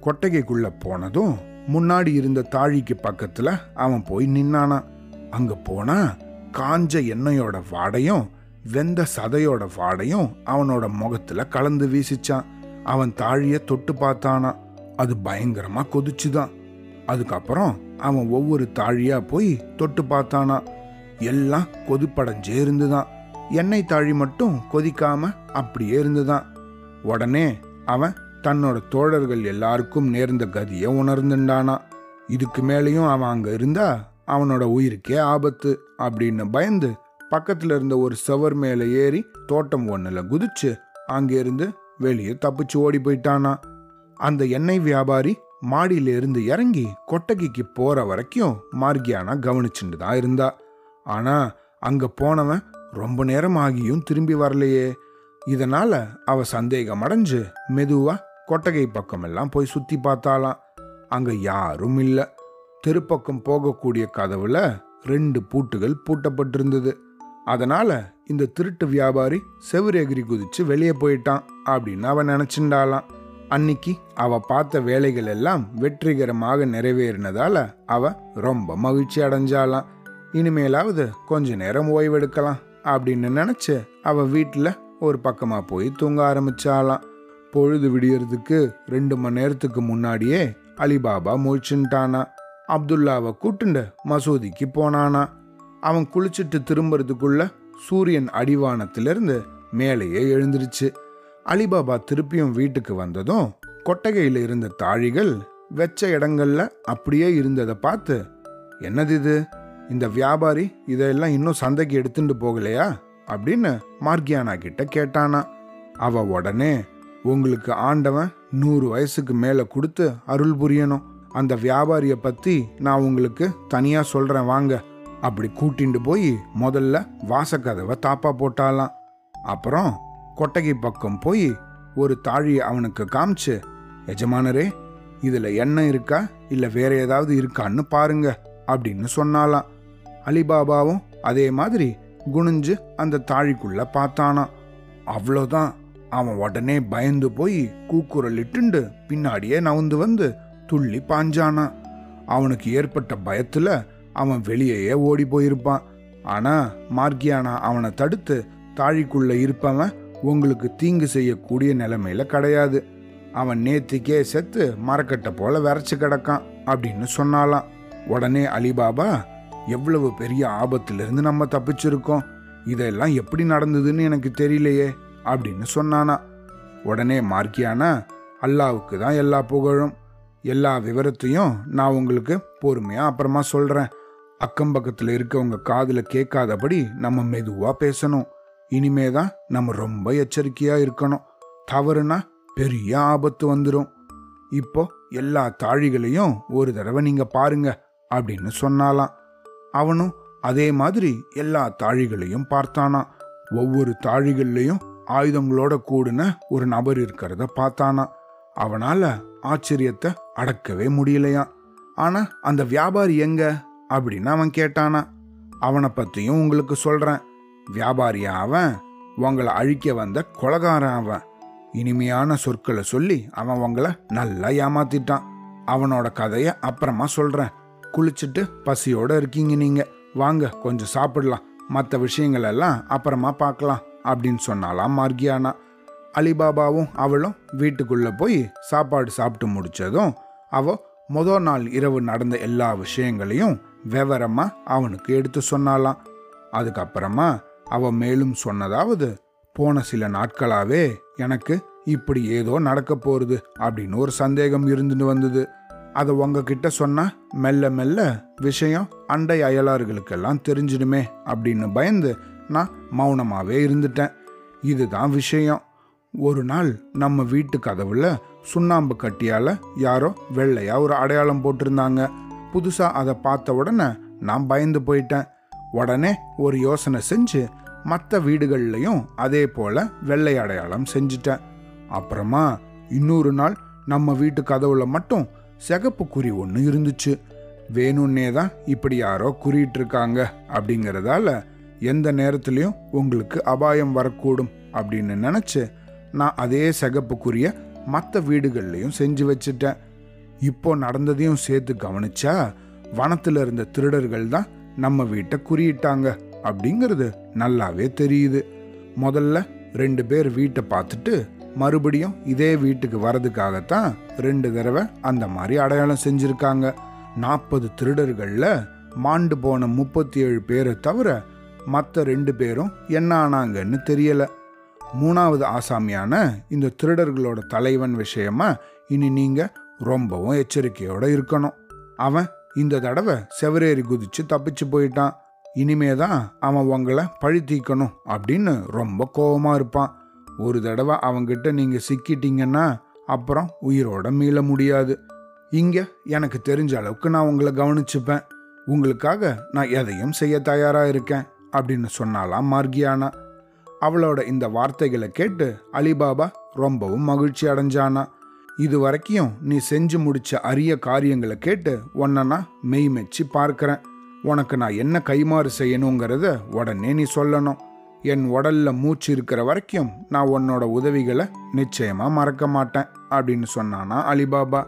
கொட்டகைக்குள்ள போனதும் முன்னாடி இருந்த தாழிக்கு பக்கத்துல அவன் போய் நின்னானா. அங்க போனா காஞ்ச எண்ணெயோட வாடையும் வெந்த சதையோட வாடையும் அவனோட முகத்துல கலந்து வீசிச்சான். அவன் தாழிய தொட்டு பார்த்தானா. அது பயங்கரமா கொதிச்சுதான். அதுக்கப்புறம் அவன் ஒவ்வொரு தாழியா போய் தொட்டு பார்த்தானா. எல்லாம் கொதிப்படைஞ்சே இருந்துதான் எண்ணெய் தாழி மட்டும் கொதிக்காம அப்படியே இருந்துதான். உடனே அவன் தன்னோட தோழர்கள் எல்லாருக்கும் நேர்ந்த கதியை உணர்ந்துண்டானா. இதுக்கு மேலேயும் அவன் அங்க இருந்தா அவனோட உயிருக்கே ஆபத்து அப்படின்னு பயந்து பக்கத்துல இருந்த ஒரு செவர் மேல ஏறி தோட்டம் ஒண்ணுல குதிச்சு அங்கிருந்து வெளியே தப்பிச்சு ஓடி போயிட்டானா. அந்த எண்ணெய் வியாபாரி மாடியில இருந்து இறங்கி கொட்டகைக்கு போற வரைக்கும் மார்கியானா கவனிச்சுட்டு தான் இருந்தா. ஆனா அங்க போனவன் ரொம்ப நேரம் ஆகியும் திரும்பி வரலையே. இதனால அவ சந்தேகம் அடைஞ்சு மெதுவா கொட்டகை பக்கமெல்லாம் போய் சுத்தி பார்த்தாலாம் அங்க யாரும் இல்ல. தெருப்பக்கம் போகக்கூடிய கதவுல ரெண்டு பூட்டுகள் பூட்டப்பட்டிருந்தது. அதனால இந்த திருட்டு வியாபாரி செவுரெகிரி குதிச்சு வெளியே போயிட்டான் அப்படின்னு அவன் நினைச்சுண்டாளாம். அன்னைக்கு அவ பார்த்த வேலைகள் எல்லாம் வெற்றிகரமாக நிறைவேறினதால அவ ரொம்ப மகிழ்ச்சி அடைஞ்சாலாம் இனிமேலாவது கொஞ்ச நேரம் ஓய்வெடுக்கலாம் அப்படின்னு நினைச்சு அவ வீட்டில் ஒரு பக்கமா போய் தூங்க ஆரம்பிச்சாலாம் பொழுது விடியறதுக்கு ரெண்டு மணி நேரத்துக்கு முன்னாடியே அலிபாபா முழிச்சுட்டானா. அப்துல்லாவை கூட்டுண்டு மசூதிக்கு போனானா. அவன் குளிச்சுட்டு திரும்புறதுக்குள்ள சூரியன் அடிவானத்திலிருந்து மேலேயே எழுந்துருச்சு. அலிபாபா திருப்பியும் வீட்டுக்கு வந்ததும் கொட்டகையில் இருந்த தாழிகள் வெச்ச இடங்கள்ல அப்படியே இருந்ததை பார்த்து என்னது இது இந்த வியாபாரி இதையெல்லாம் இன்னும் சந்தைக்கு எடுத்துட்டு போகலையா? அப்படின்னு மார்கியானா கிட்ட கேட்டானா. அவ உடனே உங்களுக்கு ஆண்டவன் நூறு வயசுக்கு மேல கொடுத்து அருள் புரியணும். அந்த வியாபாரியை பத்தி நான் உங்களுக்கு தனியா சொல்றேன் வாங்க. அப்படி கூட்டிட்டு போய் முதல்ல வாசக்கதவை தாப்பா போட்டாலாம். அப்புறம் கொட்டகை பக்கம் போய் ஒரு தாழியை அவனுக்கு காமிச்சு எஜமானரே இதில் எண்ணெய் இருக்கா? இல்லை வேற ஏதாவது இருக்கான்னு பாருங்க அப்படின்னு சொன்னாலாம் அலிபாபாவும் அதே மாதிரி குனிஞ்சு அந்த தாழிக்குள்ள பார்த்தானாம். அவ்வளோதான் அவன் உடனே பயந்து போய் கூக்குரலிட்டுண்டு பின்னாடியே நவுந்து வந்து துள்ளி பாஞ்சானா அவனுக்கு ஏற்பட்ட பயத்துல அவன் வெளியேயே ஓடி போயிருப்பான். ஆனா மார்கியானா அவனை தடுத்து தாழிக்குள்ள இருப்பவன் உங்களுக்கு தீங்கு செய்யக்கூடிய நிலைமையில கிடையாது. அவன் நேத்திக்கே செத்து மரக்கட்டை போல விரைச்சு கிடக்கான் அப்படின்னு சொன்னாலாம். உடனே அலிபாபா எவ்வளவு பெரிய ஆபத்திலிருந்து நம்ம தப்பிச்சிருக்கோம். இதெல்லாம் எப்படி நடந்ததுன்னு எனக்கு தெரியலையே அப்படின்னு சொன்னானா. உடனே மார்க்கியானா அல்லாவுக்கு தான் எல்லா புகழும். எல்லா விவரத்தையும் நான் உங்களுக்கு பொறுமையா அப்புறமா சொல்றேன். அக்கம் பக்கத்தில் இருக்கவங்க காதில் கேட்காதபடி நம்ம மெதுவாக பேசணும். இனிமே தான் நம்ம ரொம்ப எச்சரிக்கையா இருக்கணும். தவறுனா பெரிய ஆபத்து வந்துடும் இப்போ எல்லா தாழிகளையும் ஒரு தடவை நீங்க பாருங்க அப்படின்னு சொன்னாலாம். அவனும் அதே மாதிரி எல்லா தாழிகளையும் பார்த்தானா ஒவ்வொரு தாழிகள்லையும் ஆயுதங்களோட கூடின ஒரு நபர் இருக்கிறத பார்த்தானா அவனால ஆச்சரியத்தை அடக்கவே முடியலையா ஆனா அந்த வியாபாரி எங்க? அப்படின்னு அவன் கேட்டானா அவனை பத்தியும் உங்களுக்கு சொல்றேன். வியாபாரியா அவன் உங்களை அழிக்க வந்த கொலகாரன் அவன் இனிமையான சொற்களை சொல்லி அவன் உங்களை நல்லா ஏமாத்திட்டான். அவனோட கதையை அப்புறமா சொல்றேன். குளிச்சுட்டு பசியோட இருக்கீங்க நீங்க. வாங்க கொஞ்சம் சாப்பிடலாம். மற்ற விஷயங்கள் எல்லாம் அப்புறமா பார்க்கலாம் அப்படின்னு சொன்னாலாம் மார்கியானா. அலிபாபாவும் அவளும் வீட்டுக்குள்ள போய் சாப்பாடு சாப்பிட்டு முடிச்சதும் அவ முதல் நாள் இரவு நடந்த எல்லா விஷயங்களையும் விவரமா அவனுக்கு எடுத்து சொன்னாலாம். அதுக்கப்புறமா அவ மேலும் சொன்னதாவது போன சில நாட்களாவே எனக்கு இப்படி ஏதோ நடக்க போறது அப்படின்னு ஒரு சந்தேகம் இருந்துட்டு வந்தது. அதை உங்ககிட்ட சொன்னா மெல்ல மெல்ல விஷயம் அண்டை அயலார்களுக்கெல்லாம் தெரிஞ்சிடுமே அப்படின்னு பயந்து நான் மௌனமாவே இருந்துட்டேன். இதுதான் விஷயம். ஒரு நாள் நம்ம வீட்டு கதவுல சுண்ணாம்பு கட்டியால யாரோ வெள்ளையா ஒரு அடையாளம் போட்டிருந்தாங்க. புதுசா அதை பார்த்த உடனே நான் பயந்து போயிட்டேன். உடனே ஒரு யோசனை செஞ்சு மற்ற வீடுகள்லையும் அதே போல வெள்ளை அடையாளம் செஞ்சிட்டேன். அப்புறமா இன்னொரு நாள் நம்ம வீட்டு கதவுல மட்டும் சிகப்பு குறி ஒன்று இருந்துச்சு. வேணும்னே தான் இப்படி யாரோ குறியிட்டு இருக்காங்க எந்த நேரத்துலையும் உங்களுக்கு அபாயம் வரக்கூடும் அப்படின்னு நினச்சி நான் அதே சிகப்பு குறிய மற்ற வீடுகள்லையும் செஞ்சு வச்சுட்டேன். இப்போ நடந்ததையும் சேர்த்து கவனிச்சா வனத்தில் இருந்த திருடர்கள் தான் நம்ம வீட்டை குறியிட்டாங்க. அப்படிங்கிறது நல்லாவே தெரியுது. முதல்ல ரெண்டு பேர் வீட்டை பார்த்துட்டு மறுபடியும் இதே வீட்டுக்கு வரதுக்காகத்தான் ரெண்டு தடவை அந்த மாதிரி அடையாளம் செஞ்சுருக்காங்க. நாற்பது திருடர்களில் மாண்டு போன முப்பத்தி ஏழு பேரை தவிர மற்ற ரெண்டு பேரும் என்ன ஆனாங்கன்னு தெரியலை. மூணாவது ஆசாமியான இந்த திருடர்களோட தலைவன் விஷயமா இனி நீங்கள் ரொம்பவும் எச்சரிக்கையோடு இருக்கணும். அவன் இந்த தடவை செவரேறி குதிச்சு தப்பிச்சு போயிட்டான். இனிமே தான் அவன் உங்களை பழி தீக்கணும் அப்படின்னு ரொம்ப கோபமாக இருப்பான். ஒரு தடவை அவங்கிட்ட நீங்கள் சிக்கிட்டீங்கன்னா அப்புறம் உயிரோட மீள முடியாது. இங்கே எனக்கு தெரிஞ்ச அளவுக்கு நான் உங்களை கவனிச்சுப்பேன். உங்களுக்காக நான் எதையும் செய்ய தயாராக இருக்கேன் அப்படின்னு சொன்னாலாம் மார்கியானா. அவளோட இந்த வார்த்தைகளை கேட்டு அலிபாபா ரொம்பவும் மகிழ்ச்சி அடைஞ்சானா. இது வரைக்கும் நீ செஞ்சு முடிச்ச அரிய காரியங்களை கேட்டு ஒன்ன நான் மெய் மெச்சி உனக்கு நான் என்ன கைமாறு செய்யணுங்கிறத உடனே நீ சொல்லணும். என் உடல்ல மூச்சு இருக்கிற வரைக்கும் நான் உன்னோட உதவிகளை நிச்சயமா மறக்க மாட்டேன் அப்படின்னு சொன்னானா அலிபாபா.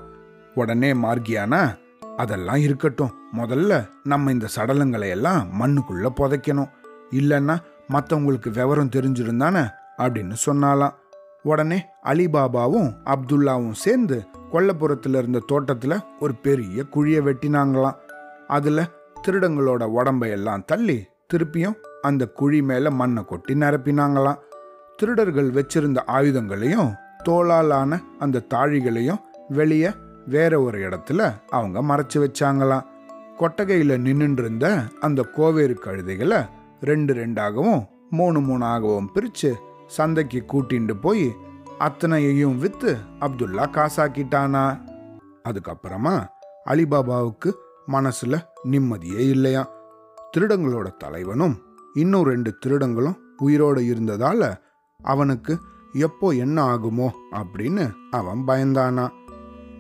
உடனே மார்கியானா அதெல்லாம் இருக்கட்டும். முதல்ல நம்ம இந்த சடலங்களை எல்லாம் மண்ணுக்குள்ள புதைக்கணும். இல்லைன்னா மற்றவங்களுக்கு விவரம் தெரிஞ்சிருந்தானே அப்படின்னு சொன்னாலாம். உடனே அலிபாபாவும் அப்துல்லாவும் சேர்ந்து கொல்லப்புறத்துல இருந்த தோட்டத்துல ஒரு பெரிய குழியை வெட்டினாங்களாம். அதுல திருடங்களோட உடம்பையெல்லாம் தள்ளி திருப்பியும் அந்த குழி மேல மண்ணை கொட்டி நிரப்பினாங்களாம். திருடர்கள் வச்சிருந்த ஆயுதங்களையும் தோளாலான அந்த தாழிகளையும் வெளியே வேற ஒரு இடத்துல அவங்க மறைச்சு வச்சாங்களாம். கொட்டகையில் நின்றுருந்த இருந்த அந்த கோவேறு கழுதைகளை ரெண்டு ரெண்டாகவும் மூணு மூணாகவும் பிரித்து சந்தைக்கு கூட்டிண்டு போய் அத்தனையையும் விற்று அப்துல்லா காசாக்கிட்டானா. அதுக்கப்புறமா அலிபாபாவுக்கு மனசுல நிம்மதியே இல்லையா? திருடங்களோட தலைவனும் இன்னும் ரெண்டு திருடங்களும் உயிரோடு இருந்ததால அவனுக்கு எப்போ என்ன ஆகுமோ அப்படின்னு அவன் பயந்தானா?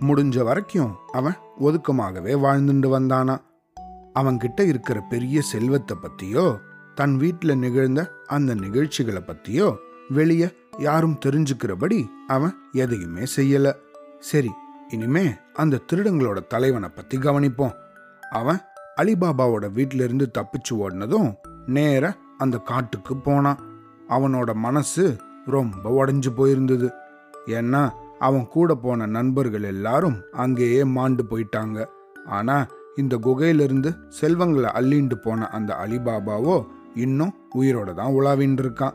முடிஞ்ச வரைக்கும் அவன் ஒதுக்கமாகவே வாழ்ந்துட்டு வந்தானா? அவன்கிட்ட இருக்கிற பெரிய செல்வத்தை பத்தியோ தன் வீட்டில் நிகழ்ந்த அந்த நிகழ்ச்சிகளை பத்தியோ வெளியே யாரும் தெரிஞ்சுக்கிறபடி அவன் எதையுமே செய்யல. சரி இனிமே அந்த திருடங்களோட தலைவனை பத்தி கவனிப்போம். அவன் அலிபாபாவோட வீட்டிலிருந்து தப்பிச்சு ஓடினதும் நேர அந்த காட்டுக்கு போனான். அவனோட மனசு ரொம்ப உடஞ்சு போயிருந்தது. ஏன்னா அவன் கூட போன நண்பர்கள் எல்லாரும் அங்கேயே மாண்டு போயிட்டாங்க. ஆனா இந்த குகையிலிருந்து செல்வங்களை அள்ளிண்டு போன அந்த அலிபாபாவோ இன்னும் உயிரோட தான் உலாவின்னு இருக்கான்.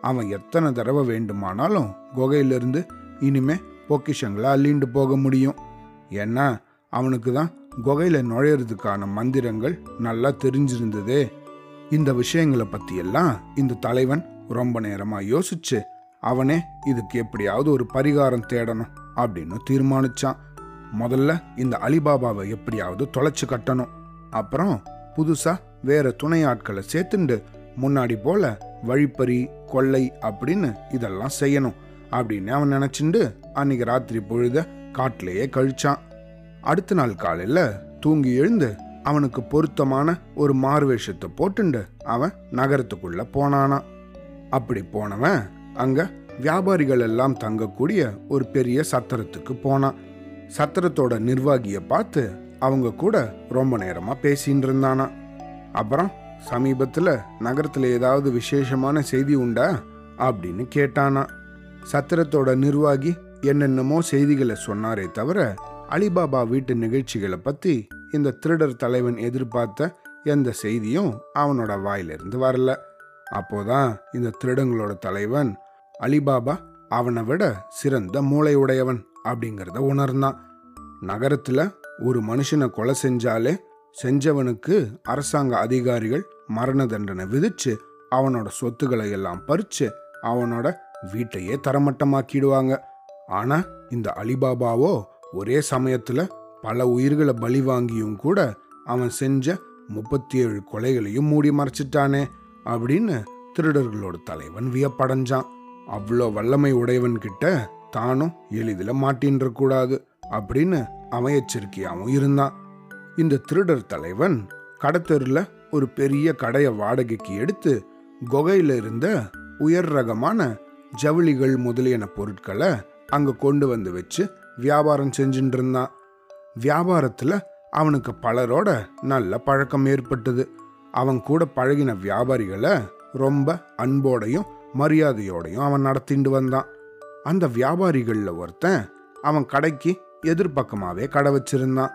அவன் எத்தனை தடவை வேண்டுமானாலும் குகையிலிருந்து இனிமே பொக்கிஷங்களை அள்ளிண்டு போக முடியும். ஏன்னா அவனுக்கு தான் குகையில் நுழையிறதுக்கான மந்திரங்கள் நல்லா தெரிஞ்சிருந்ததே. இந்த விஷயங்களை பற்றியெல்லாம் இந்த தலைவன் ரொம்ப நேரமாக யோசிச்சு அவனே இதுக்கு எப்படியாவது ஒரு பரிகாரம் தேடணும் அப்படின்னு தீர்மானிச்சான். முதல்ல இந்த அலிபாபாவை எப்படியாவது தொலைச்சு கட்டணும். அப்புறம் புதுசாக வேற துணை ஆட்களை சேர்த்துண்டு முன்னாடி போல வழிப்பறி கொள்ளை அப்படின்னு இதெல்லாம் செய்யணும் அப்படின்னு அவன் நினச்சிண்டு அன்னைக்கு ராத்திரி பொழுத காட்டிலேயே கழிச்சான். அடுத்த நாள் காலையில் தூங்கி எழுந்து அவனுக்கு பொருத்தமான ஒரு மார்வேஷத்தை போட்டுண்டு அவன் நகரத்துக்குள்ள போனானா. அப்படி போனவன் அங்க வியாபாரிகள் எல்லாம் தங்கக்கூடிய ஒரு பெரிய சத்திரத்துக்கு போனான். சத்திரத்தோட நிர்வாகியை பார்த்து அவங்க கூட ரொம்ப நேரமா பேசின்னு இருந்தானா. அப்புறம் சமீபத்தில் நகரத்தில் ஏதாவது விசேஷமான செய்தி உண்டா அப்படின்னு கேட்டானா. சத்திரத்தோட நிர்வாகி என்னென்னமோ செய்திகளை சொன்னாரே தவிர அலிபாபா வீட்டு நிகழ்ச்சிகளை பத்தி இந்த திருடர் தலைவன் எதிர்பார்த்த எந்த செய்தியும் அவனோட வாயிலிருந்து வரல. அப்போதான் இந்த திருடங்களோட தலைவன் அலிபாபா அவனை விட சிறந்த மூளை உடையவன் அப்படிங்கிறத உணர்ந்தான். நகரத்துல ஒரு மனுஷனை கொலை செஞ்சாலே செஞ்சவனுக்கு அரசாங்க அதிகாரிகள் மரண தண்டனை விதிச்சு அவனோட சொத்துக்களை எல்லாம் பறிச்சு அவனோட வீட்டையே தரமட்டமாக்கிடுவாங்க. ஆனா இந்த அலிபாபாவோ ஒரே சமயத்துல பல உயிர்களை பலி வாங்கியும் கூட அவன் செஞ்ச முப்பத்தி ஏழு கொலைகளையும் மூடி மறைச்சிட்டானே அப்படின்னு திருடர்களோட தலைவன் வியப்படைஞ்சான். அவ்வளோ வல்லமை உடையவன் கிட்ட தானும் எளிதில் மாட்டின்ற கூடாது அப்படின்னு அவன் எச்சரிக்கையாகவும் இருந்தான். இந்த திருடர் தலைவன் கடத்தெருல ஒரு பெரிய கடையை வாடகைக்கு எடுத்து குகையில இருந்த உயர் ரகமான ஜவுளிகள் முதலியன பொருட்களை அங்க கொண்டு வந்து வச்சு வியாபாரம் செஞ்சுட்டு இருந்தான். வியாபாரத்தில் அவனுக்கு பலரோட நல்ல பழக்கம் ஏற்பட்டது. அவன் கூட பழகின வியாபாரிகளை ரொம்ப அன்போடையும் மரியாதையோடையும் அவன் நடத்திட்டு வந்தான். அந்த வியாபாரிகளில் ஒருத்தன் அவன் கடைக்கு எதிர்பக்கமாகவே கடை வச்சிருந்தான்.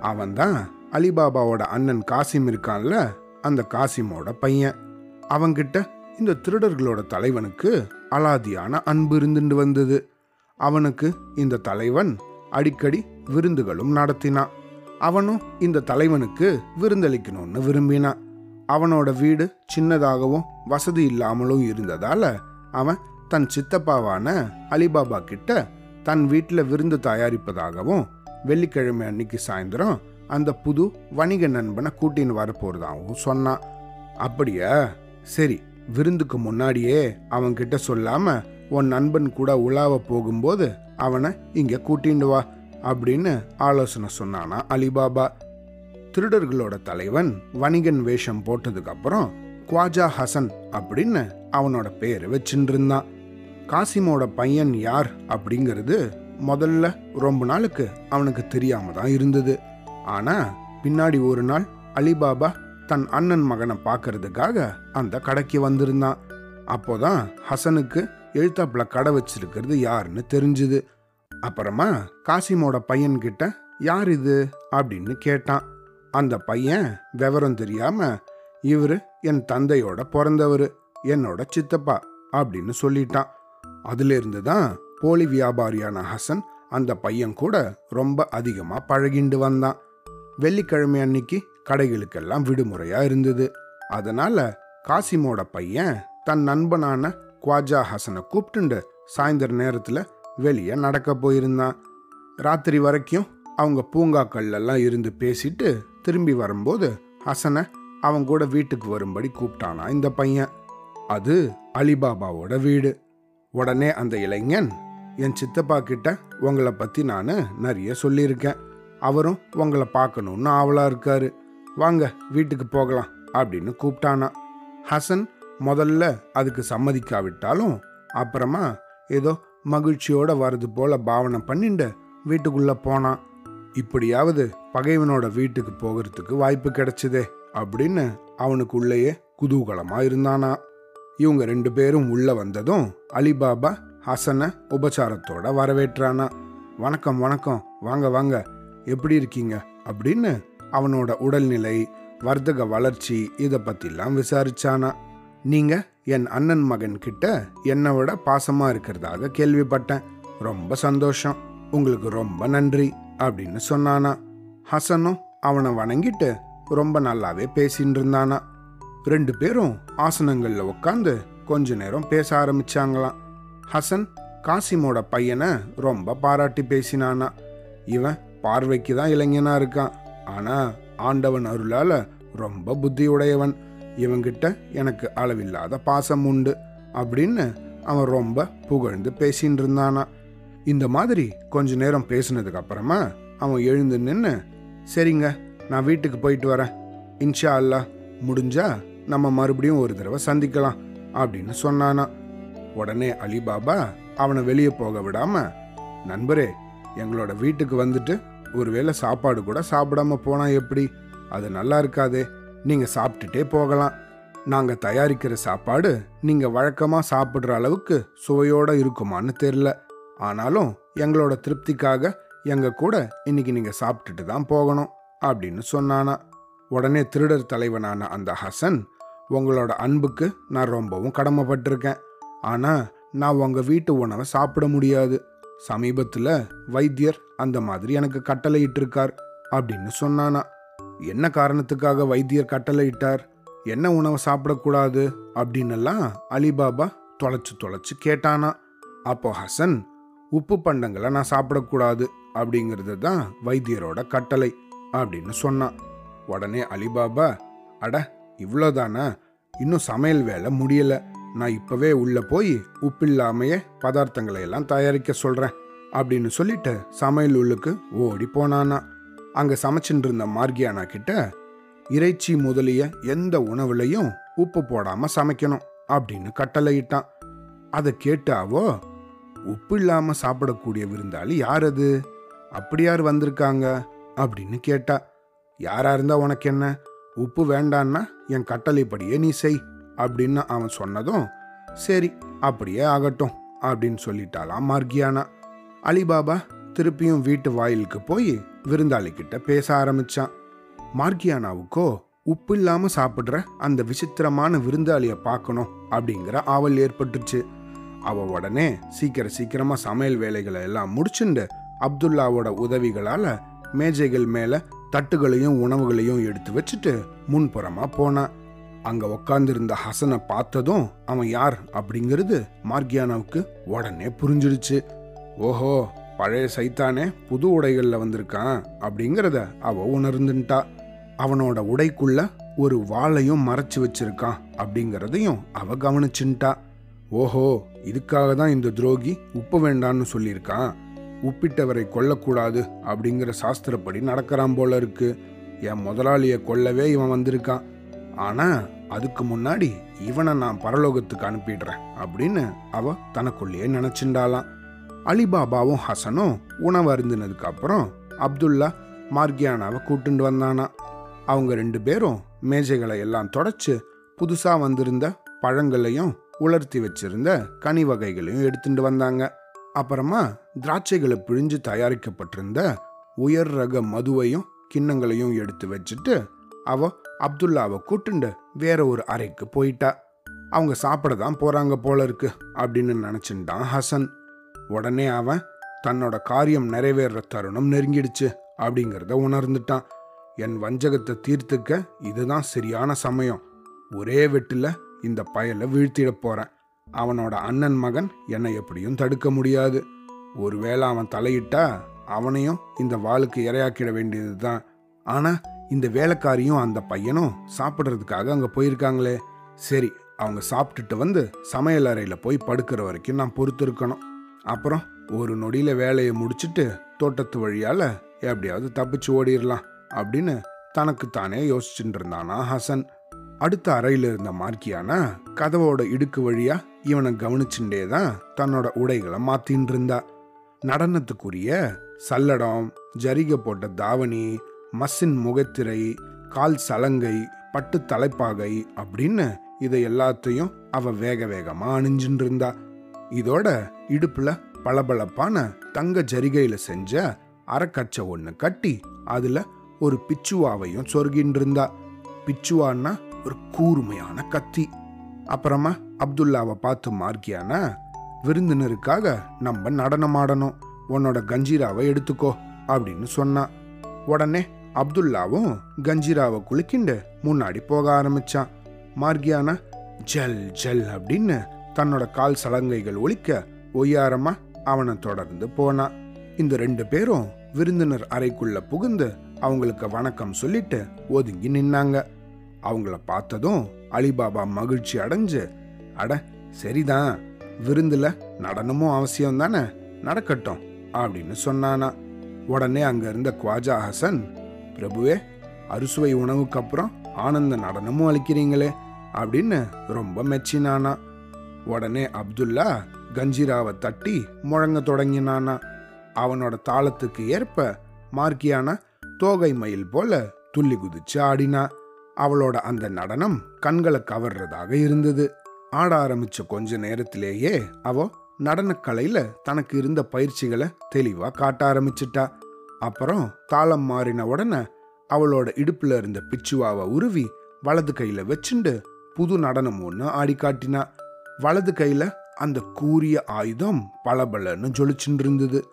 அவன் தான் அலிபாபாவோட அண்ணன் காசிம் இருக்கான்ல அந்த காசிமோட பையன். அவங்கிட்ட இந்த திருடர்களோட தலைவனுக்கு அலாதியான அன்பு இருந்துட்டு வந்தது. அவனுக்கு இந்த தலைவன் அடிக்கடி விருந்துகளும் நடத்தினான். அவனும் இந்த தலைவனுக்கு விருந்தளிக்கணும்னு விரும்பினான். அவனோட வீடு சின்னதாகவும் வசதி இல்லாமலும் இருந்ததால அவன் தன் சித்தப்பாவான அலிபாபா கிட்ட தன் வீட்டில் விருந்து தயாரிப்பதாகவும் வெள்ளிக்கிழமை அன்னைக்கு சாயந்தரம் அந்த புது வணிக நண்பனை கூட்டின்னு வரப்போறதாகவும் சொன்னான். அப்படியா? சரி விருந்துக்கு முன்னாடியே அவன்கிட்ட சொல்லாம உன் நண்பன் கூட உலாவ போகும்போது அவனை இங்கே கூட்டிண்டு வா அப்படின்னு ஆலோசனை சொன்னானா அலிபாபா. திருடர்களோட தலைவன் வணிகன் வேஷம் போட்டதுக்கு அப்புறம் குவாஜா ஹசன் அப்படின்னு அவனோட பேரை வச்சுட்டு இருந்தான் காசிமோட பையன் யார் அப்படிங்கிறது முதல்ல ரொம்ப நாளுக்கு அவனுக்கு தெரியாம தான் இருந்தது. ஆனா பின்னாடி ஒரு நாள் அலிபாபா தன் அண்ணன் மகனை பார்க்கறதுக்காக அந்த கடைக்கு வந்திருந்தான். அப்போதான் ஹசனுக்கு எழுத்தாப்புல கடை வச்சிருக்கிறது யாருன்னு தெரிஞ்சுது. அப்புறமா காசிமோட பையன்கிட்ட யார் இது? அப்படின்னு கேட்டான். அந்த பையன் விவரம் தெரியாம இவரு என் தந்தையோட பிறந்தவர் என்னோட சித்தப்பா அப்படின்னு சொல்லிட்டான். அதிலிருந்து தான் போலி வியாபாரியான ஹசன் அந்த பையன் கூட ரொம்ப அதிகமா பழகிண்டு வந்தான். வெள்ளிக்கிழமை அன்னைக்கு கடைகளுக்கெல்லாம் விடுமுறையா இருந்தது. அதனால காசிமோட பையன் தன் நண்பனான குவாஜா ஹசனை கூப்பிட்டுண்டு சாயந்தர நேரத்தில் வெளியே நடக்க போயிருந்தான். ராத்திரி வரைக்கும் அவங்க பூங்காக்கள்லாம் இருந்து பேசிட்டு திரும்பி வரும்போது ஹசனை அவன் கூட வீட்டுக்கு வரும்படி கூப்பிட்டானா இந்த பையன். அது அலிபாபாவோட வீடு. உடனே அந்த இளைஞன் என் சித்தப்பா கிட்ட உங்களை பற்றி நான் நிறைய சொல்லியிருக்கேன். அவரும் உங்களை பார்க்கணுன்னு ஆவலாக இருக்காரு. வாங்க வீட்டுக்கு போகலாம் அப்படின்னு கூப்பிட்டானா. ஹசன் முதல்ல அதுக்கு சம்மதிக்காவிட்டாலும் அப்புறமா ஏதோ மகிழ்ச்சியோட வர்றது போல பாவனை பண்ணிண்டு வீட்டுக்குள்ள போனான். இப்படியாவது பகைவனோட வீட்டுக்கு போகிறதுக்கு வாய்ப்பு கிடைச்சதே அப்படின்னு அவனுக்குள்ளேயே குதூகலமா இருந்தானா. இவங்க ரெண்டு பேரும் உள்ள வந்ததும் அலிபாபா ஹசனை உபச்சாரத்தோட வரவேற்றானா. வணக்கம் வணக்கம். வாங்க வாங்க. எப்படி இருக்கீங்க? அப்படின்னு அவனோட உடல்நிலை வர்த்தக வளர்ச்சி இதை பத்திலாம் விசாரிச்சானா. நீங்க என் அண்ணன் மகன் கிட்ட என்னை விட பாசமா இருக்கிறதாக கேள்விப்பட்டேன். ரொம்ப சந்தோஷம். உங்களுக்கு ரொம்ப நன்றி அப்படின்னு சொன்னானா. ஹசனும் அவனை வணங்கிட்டு ரொம்ப நல்லாவே பேசின்னு இருந்தானா. ரெண்டு பேரும் ஆசனங்களில் உட்காந்து கொஞ்ச நேரம் பேச ஆரம்பிச்சாங்களாம். ஹசன் காசிமோட பையனை ரொம்ப பாராட்டி பேசினானா. இவன் பார்வைக்கு தான் இளைஞனா இருக்கான். ஆனா ஆண்டவன் அருளால ரொம்ப புத்தியுடையவன். இவங்கிட்ட எனக்கு அளவில்லாத பாசம் உண்டு அப்படின்னு அவன் ரொம்ப புகழ்ந்து பேசின்னு இருந்தானா இந்த மாதிரி கொஞ்ச நேரம் பேசினதுக்கு அப்புறமா அவன் எழுந்து நின்று சரிங்க நான் வீட்டுக்கு போயிட்டு வரேன். இன்ஷா அல்லாஹ் முடிஞ்சா நம்ம மறுபடியும் ஒரு தடவை சந்திக்கலாம் அப்படின்னு சொன்னானா. உடனே அலிபாபா அவனை வெளியே போக விடாம நண்பரே எங்களோட வீட்டுக்கு வந்துட்டு ஒருவேளை சாப்பாடு கூட சாப்பிடாம போனா எப்படி? அது நல்லா இருக்காதே. நீங்க சாப்பிட்டுட்டே போகலாம். நாங்க தயாரிக்கிற சாப்பாடு நீங்க வழக்கமா சாப்பிடுற அளவுக்கு சுவையோட இருக்குமான்னு தெரில ஆனாலும் எங்களோட திருப்திக்காக எங்க கூட இன்னைக்கு நீங்க சாப்பிட்டுட்டு தான் போகணும் அப்படின்னு சொன்னானா. உடனே திருடர் தலைவனான அந்த ஹசன் உங்களோட அன்புக்கு நான் ரொம்பவும் கடமைப்பட்டிருக்கேன். ஆனா நான் உங்க வீட்டு உணவை சாப்பிட முடியாது. சமீபத்துல வைத்தியர் அந்த மாதிரி எனக்கு கட்டளையிட்டு இருக்கார் அப்படின்னு சொன்னானா. என்ன காரணத்துக்காக வைத்தியர் கட்டளையிட்டார்? என்ன உணவை சாப்பிடக்கூடாது? அப்படின்னெல்லாம் அலிபாபா தொலைச்சு தொலைச்சு கேட்டானா. அப்போ ஹசன் உப்பு பண்டங்களை நான் சாப்பிடக்கூடாது அப்படிங்கிறது தான் வைத்தியரோட கட்டளை அப்படின்னு சொன்னான். உடனே அலிபாபா அட இவ்வளோதானா? இன்னும் சமையல் வேலை முடியலை. நான் இப்போவே உள்ளே போய் உப்பில்லாமையே பதார்த்தங்களை எல்லாம் தயாரிக்க சொல்கிறேன் அப்படின்னு சொல்லிட்டு சமையல் உள்ளுக்கு ஓடி போனானா. அங்கே சமைச்சுட்டு இருந்த மார்கியானா கிட்ட இறைச்சி முதலிய எந்த உணவுலையும் உப்பு போடாமல் சமைக்கணும் அப்படின்னு கட்டளையிட்டான். அதை கேட்டாவோ உப்பு இல்லாமல் சாப்பிடக்கூடிய விருந்தாளி யார் அது அப்படி யார் வந்திருக்காங்க? அப்படின்னு கேட்டா யாரா இருந்தா உனக்கு என்ன? உப்பு வேண்டான்னா என் கட்டளைப்படியே நீ செய் அப்படின்னு அவன் சொன்னதும் சரி அப்படியே ஆகட்டும் அப்படின்னு சொல்லிட்டாலாம் மார்கியானா. அலிபாபா திருப்பியும் வீட்டு வாயிலுக்கு போய் விருந்தாளி கிட்ட பேச ஆரம்பிச்சான். மார்கியானாவுக்கோ உப்பு இல்லாம சாப்பிடுற அந்த விசித்திரமான விருந்தாளிய பார்க்கணும் அப்படிங்கிற ஆவல் ஏற்பட்டுச்சு. அவ உடனே சீக்கிர சீக்கிரமா சமையல் வேலைகளை எல்லாம் முடிச்சுண்டு அப்துல்லாவோட உதவிகளால மேஜைகள் மேல தட்டுகளையும் உணவுகளையும் எடுத்து வச்சுட்டு முன்புறமா போனான் அங்க உக்காந்துருந்த ஹசனை பார்த்ததும் அவன் யார்? அப்படிங்கிறது மார்கியானாவுக்கு உடனே புரிஞ்சிடுச்சு. ஓஹோ பழைய சைத்தானே புது உடைகளில் வந்திருக்கான் அப்படிங்கிறத அவ உணர்ந்துட்டா. அவனோட உடைக்குள்ள ஒரு வாளையும் மறைச்சு வச்சிருக்கான் அப்படிங்கிறதையும் அவ கவனிச்சுட்டா. ஓஹோ இதுக்காக தான் இந்த துரோகி உப்பு வேண்டான்னு சொல்லியிருக்கான். உப்பிட்டவரை கொல்லக்கூடாது அப்படிங்கிற சாஸ்திரப்படி நடக்கிறான் போல இருக்கு. என் முதலாளியை கொல்லவே இவன் வந்திருக்கான். ஆனா அதுக்கு முன்னாடி இவனை நான் பரலோகத்துக்கு அனுப்பிடுறேன் அப்படின்னு அவ தனக்குள்ளேயே நினைச்சுண்டாலாம் அலிபாபாவும் ஹசனும் உணவு அருந்தினதுக்கு அப்புறம் அப்துல்லா மார்கியானாவை கூட்டுண்டு வந்தானா. அவங்க ரெண்டு பேரும் மேஜைகளை எல்லாம் தொடச்சு புதுசா வந்திருந்த பழங்களையும் உலர்த்தி வச்சிருந்த கனி வகைகளையும் எடுத்துட்டு வந்தாங்க. அப்புறமா திராட்சைகளை பிழிஞ்சு தயாரிக்கப்பட்டிருந்த உயர் ரக மதுவையும் கிண்ணங்களையும் எடுத்து வச்சுட்டு அவ அப்துல்லாவை கூட்டுண்டு வேற ஒரு அறைக்கு போயிட்டா. அவங்க சாப்பிட தான் போறாங்க போல இருக்கு அப்படின்னு நினைச்சுட்டான் ஹசன். உடனே அவன் தன்னோட காரியம் நிறைவேற தருணம் நெருங்கிடுச்சு அப்படிங்கிறத உணர்ந்துட்டான். என் வஞ்சகத்தை தீர்த்துக்க இதுதான் சரியான சமயம். ஒரே வெட்டில் இந்த பயலை வீழ்த்திட போறேன். அவனோட அண்ணன் மகன் என்னை எப்படியும் தடுக்க முடியாது. ஒருவேளை அவன் தலையிட்டா அவனையும் இந்த வாளுக்கு இரையாக்கிட வேண்டியதுதான். ஆனால் இந்த வேலைக்காரியும் அந்த பையனும் சாப்பிட்றதுக்காக அங்கே போயிருக்காங்களே. சரி அவங்க சாப்பிட்டுட்டு வந்து சமையல் அறையில் போய் படுக்கிற வரைக்கும் நான் பொறுத்து இருக்கணும் அப்புறம் ஒரு நொடியில வேலையை முடிச்சிட்டு தோட்டத்து வழியால எப்படியாவது தப்பிச்சு ஓடிடலாம் அப்படின்னு தனக்கு தானே யோசிச்சுட்டு இருந்தானா ஹசன். அடுத்த அறையில் இருந்த மார்க்கியானா கதவோட இடுக்கு வழியா இவனை கவனிச்சுட்டே தான் தன்னோட உடைகளை மாத்தின்னு இருந்தா. நடனத்துக்குரிய சல்லடம் ஜரிகை போட்ட தாவணி மஸ்ஸின் முகத்திரை கால் சலங்கை பட்டு தலைப்பாகை அப்படின்னு இதை எல்லாத்தையும் அவ வேக வேகமா அணிஞ்சுட்டு இருந்தா. இதோட இடுப்புல பளபளப்பான தங்க ஜரிகையில செஞ்ச அறக்கச்சை ஒன்று கட்டி அதுல ஒரு பிச்சுவாவையும் சொருகின்னு இருந்தா பிச்சுவான்னா ஒரு கூர்மையான கத்தி. அப்புறமா அப்துல்லாவை பார்த்து மார்க்கியானா விருந்தினருக்காக நம்ம நடனமாடணும். உன்னோட கஞ்சீராவை எடுத்துக்கோ அப்படின்னு சொன்னான் உடனே அப்துல்லாவும் கஞ்சிராவை குலுக்கிண்டு முன்னாடி போக ஆரம்பிச்சான். மார்கியானா ஜல் ஜல் அப்படின்னு தன்னோட கால் சலங்கைகள் ஒழிக்க ஒய்யாரமா அவனை தொடர்ந்து போனான் இந்த ரெண்டு பேரும் விருந்தினர் அறைக்குள்ள புகுந்து அவங்களுக்கு வணக்கம் சொல்லிட்டு ஒதுங்கி நின்னாங்க. அவங்கள பார்த்ததும் அலிபாபா மகிழ்ச்சி அடைஞ்சு அட சரிதான். விருந்துல நடனமும் அவசியம் தானே? நடக்கட்டும் அப்படின்னு சொன்னானா. உடனே அங்க இருந்த குவாஜா ஹசன் பிரபுவே அறுசுவை உணவுக்கு அப்புறம் ஆனந்த நடனமும் அளிக்கிறீங்களே அப்படின்னு ரொம்ப மெச்சினானா. உடனே அப்துல்லா கஞ்சிராவை தட்டி முழங்க தொடங்கினானா. அவனோட தாளத்துக்கு ஏற்ப மார்க்கியானா தோகை மயில் போல துள்ளி குதிச்சு ஆடினா. அவளோட அந்த நடனம் கண்களை கவர்றதாக இருந்தது. ஆட ஆரம்பிச்ச கொஞ்ச நேரத்திலேயே அவ நடனக்கலையில தனக்கு இருந்த பயிற்சிகளை தெளிவா காட்ட ஆரம்பிச்சிட்டா. அப்புறம் தாளம் மாறின உடனே அவளோட இடுப்புல இருந்த பிச்சுவாவை உருவி வலது கையில வச்சுண்டு புது நடனம் ஒன்று ஆடி காட்டினா வலது கையில அந்த கூரிய ஆயுதம் பளபளன்னு ஜொலிச்சுட்டு இருந்தது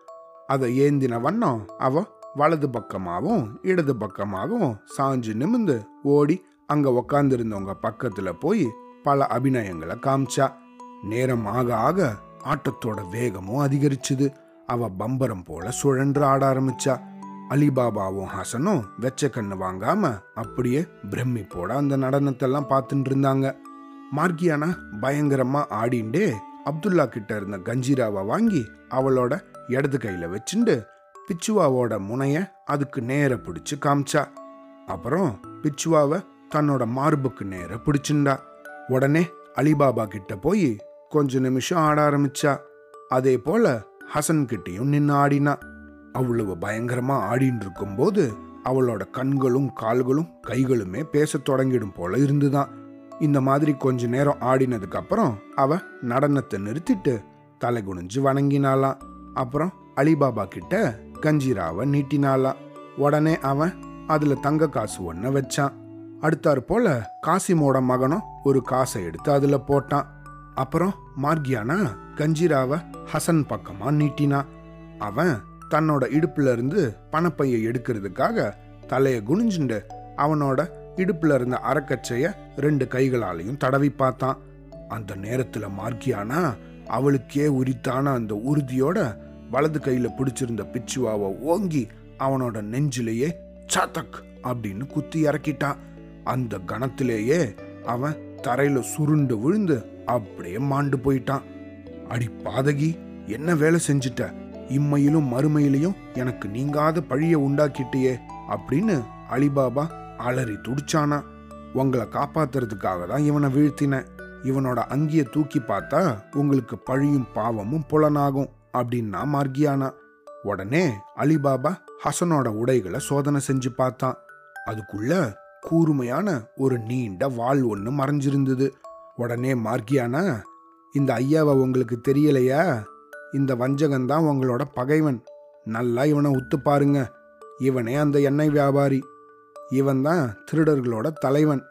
அதை ஏந்தின வண்ணம் அவ வலது பக்கமாகவும் இடது பக்கமாகவும் சாஞ்சு நிமிந்து ஓடி அங்க உக்காந்துருந்தவங்க பக்கத்துல போய் பல அபிநயங்களை காமிச்சா. நேரம் ஆக ஆக ஆட்டத்தோட வேகமும் அதிகரிச்சுது. அவ பம்பரம் போல சுழன்று ஆட ஆரம்பிச்சா. அலிபாபாவும் ஹசனும் வெச்ச கண்ணு வாங்காம அப்படியே பிரமிப்போட அந்த நடனத்தெல்லாம் பார்த்துட்டு இருந்தாங்க மார்கியானா பயங்கரமா ஆடிண்டே அப்துல்லா கிட்ட இருந்த கஞ்சிராவை வாங்கி அவளோட இடது கையில வச்சுண்டு பிச்சுவாவோட முனைய அதுக்கு நேர பிடிச்சு காமிச்சா. அப்புறம் பிச்சுவாவை தன்னோட மார்புக்கு நேர பிடிச்சுண்டா. உடனே அலிபாபா கிட்ட போய் கொஞ்ச நிமிஷம் ஆட ஆரம்பிச்சா. அதே போல ஹசன் கிட்டையும் நின்று ஆடினா. அவ்வளவு பயங்கரமா ஆடின்னு இருக்கும்போது அவளோட கண்களும் கால்களும் கைகளுமே பேச தொடங்கிடும் போல இருந்துதான். இந்த மாதிரி கொஞ்ச நேரம் ஆடினதுக்கு அப்புறம் அவ நடனத்தை நிறுத்திட்டு தலை குனிஞ்சு வணங்கினாலாம் அப்புறம் அலிபாபா கிட்ட கஞ்சிராவை நீட்டினாலாம் உடனே அவன் அதுல தங்க காசு ஒன்ன வச்சான். அடுத்தாறு போல காசிமோட மகனும் ஒரு காசை எடுத்து அதுல போட்டான். அப்புறம் மார்கியானா கஞ்சிராவை ஹசன் பக்கமா நீட்டினா அவன் தன்னோட இடுப்புல இருந்து பணப்பையை எடுக்கிறதுக்காக தலையை குனிஞ்சுண்டு அவனோட இடுப்புல இருந்த அறக்கச்சைய ரெண்டு கைகளாலையும் தடவி பார்த்தான். அந்த நேரத்துல மார்க்கியானா அவளுக்கே உரித்தான அந்த உறுதியோட வலது கையில பிடிச்சிருந்த பிச்சுவாவை ஓங்கி அவனோட நெஞ்சிலேயே சாத்தக் அப்படின்னு குத்தி இறக்கிட்டான். அந்த கணத்திலேயே அவன் தரையில சுருண்டு விழுந்து அப்படியே மாண்டு போயிட்டான். அடி பாதகி என்ன வேலை செஞ்சிட்ட? இம்மையிலும் மறுமையிலையும் எனக்கு நீங்காத பழிய உண்டாக்கிட்டியே அப்படின்னு அலிபாபா அலறி துடிச்சானா? உங்களை காப்பாத்துறதுக்காக தான் இவனை வீழ்த்தினேன். இவனோட அங்கிய தூக்கி பார்த்தா உங்களுக்கு பழியும் பாவமும் புலனாகும் அப்படின்னா மார்கியானா. உடனே அலிபாபா ஹசனோட உடைகளை சோதனை செஞ்சு பார்த்தான். அதுக்குள்ள கூர்மையான ஒரு நீண்ட வாள் ஒன்று மறைஞ்சிருந்தது. உடனே மார்கியானா இந்த ஐயாவை உங்களுக்கு தெரியலையா? இந்த வஞ்சகன்தான் உங்களோட பகைவன். நல்லா இவனை உத்து பாருங்க. இவனே அந்த எண்ணெய் வியாபாரி. இவன் தான் திருடர்களோட தலைவன்.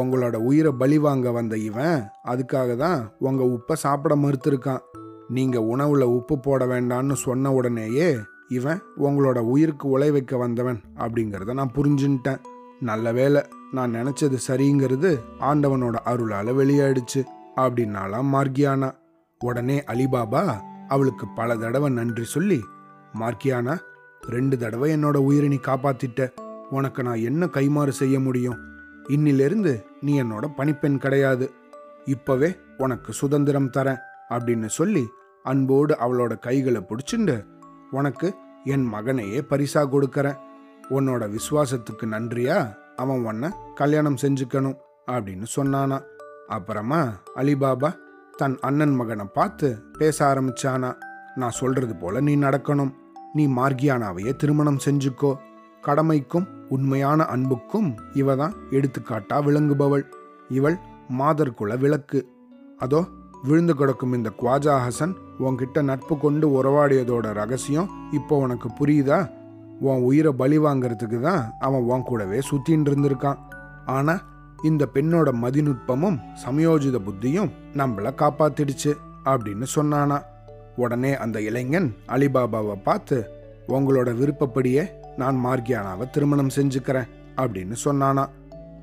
உங்களோட உயிரை பலி வாங்க வந்த இவன் அதுக்காக தான் உங்க உப்பை சாப்பிட மறுத்திருக்கான். நீங்க உணவுல உப்பு போட வேண்டான்னு சொன்ன உடனேயே இவன் உங்களோட உயிருக்கு உழை வைக்க வந்தவன் அப்படிங்கிறத நான் புரிஞ்சுன்ட்டேன். நல்ல வேலை நான் நினைச்சது சரிங்கிறது ஆண்டவனோட அருளால வெளியாயிடுச்சு அப்படின்னாலாம் மார்கியானா உடனே அலிபாபா அவளுக்கு பல தடவை நன்றி சொல்லி மார்க்கியானா ரெண்டு தடவை என்னோட உயிரை நீ காப்பாத்திட்ட. உனக்கு நான் என்ன கைமாறு செய்ய முடியும்? இன்னிலிருந்து நீ என்னோட பணிப்பெண் கிடையாது. இப்பவே உனக்கு சுதந்திரம் தரேன் அப்படின்னு சொல்லி அன்போடு அவளோட கைகளை பிடிச்சிண்டு உனக்கு என் மகனையே பரிசா கொடுக்கறேன். உன்னோட விசுவாசத்துக்கு நன்றியா? அவன் உன்னை கல்யாணம் செஞ்சுக்கணும் அப்படின்னு சொன்னானா. அப்புறமா அலிபாபா தன் அண்ணன் மகனை பார்த்து பேச ஆரம்பிச்சானா. நான் சொல்றது போல நீ நடக்கணும். நீ மார்கியானாவையே திருமணம் செஞ்சுக்கோ. கடமைக்கும் உண்மையான அன்புக்கும் இவ தான் எடுத்துக்காட்டா விளங்குபவள். இவள் மாதர் குல விளக்கு. அதோ விழுந்து கிடக்கும் இந்த குவாஜா ஹசன் உன்கிட்ட நட்பு கொண்டு உறவாடியதோட ரகசியம் இப்போ உனக்கு புரியுதா? உன் உயிரை பலி வாங்கிறதுக்கு தான் அவன் உன் கூடவே சுத்தின்னு இருந்திருக்கான். ஆனா இந்த பெண்ணோட மதிநுட்பமும் சமயோஜித புத்தியும் நம்மள காப்பாத்திடுச்சு அப்படின்னு சொன்னானா. உடனே அந்த இளைஞன் அலிபாபாவை பார்த்து உங்களோட விருப்பப்படியே நான் மார்கியானாவை திருமணம் செஞ்சுக்கிறேன் அப்படின்னு சொன்னானா.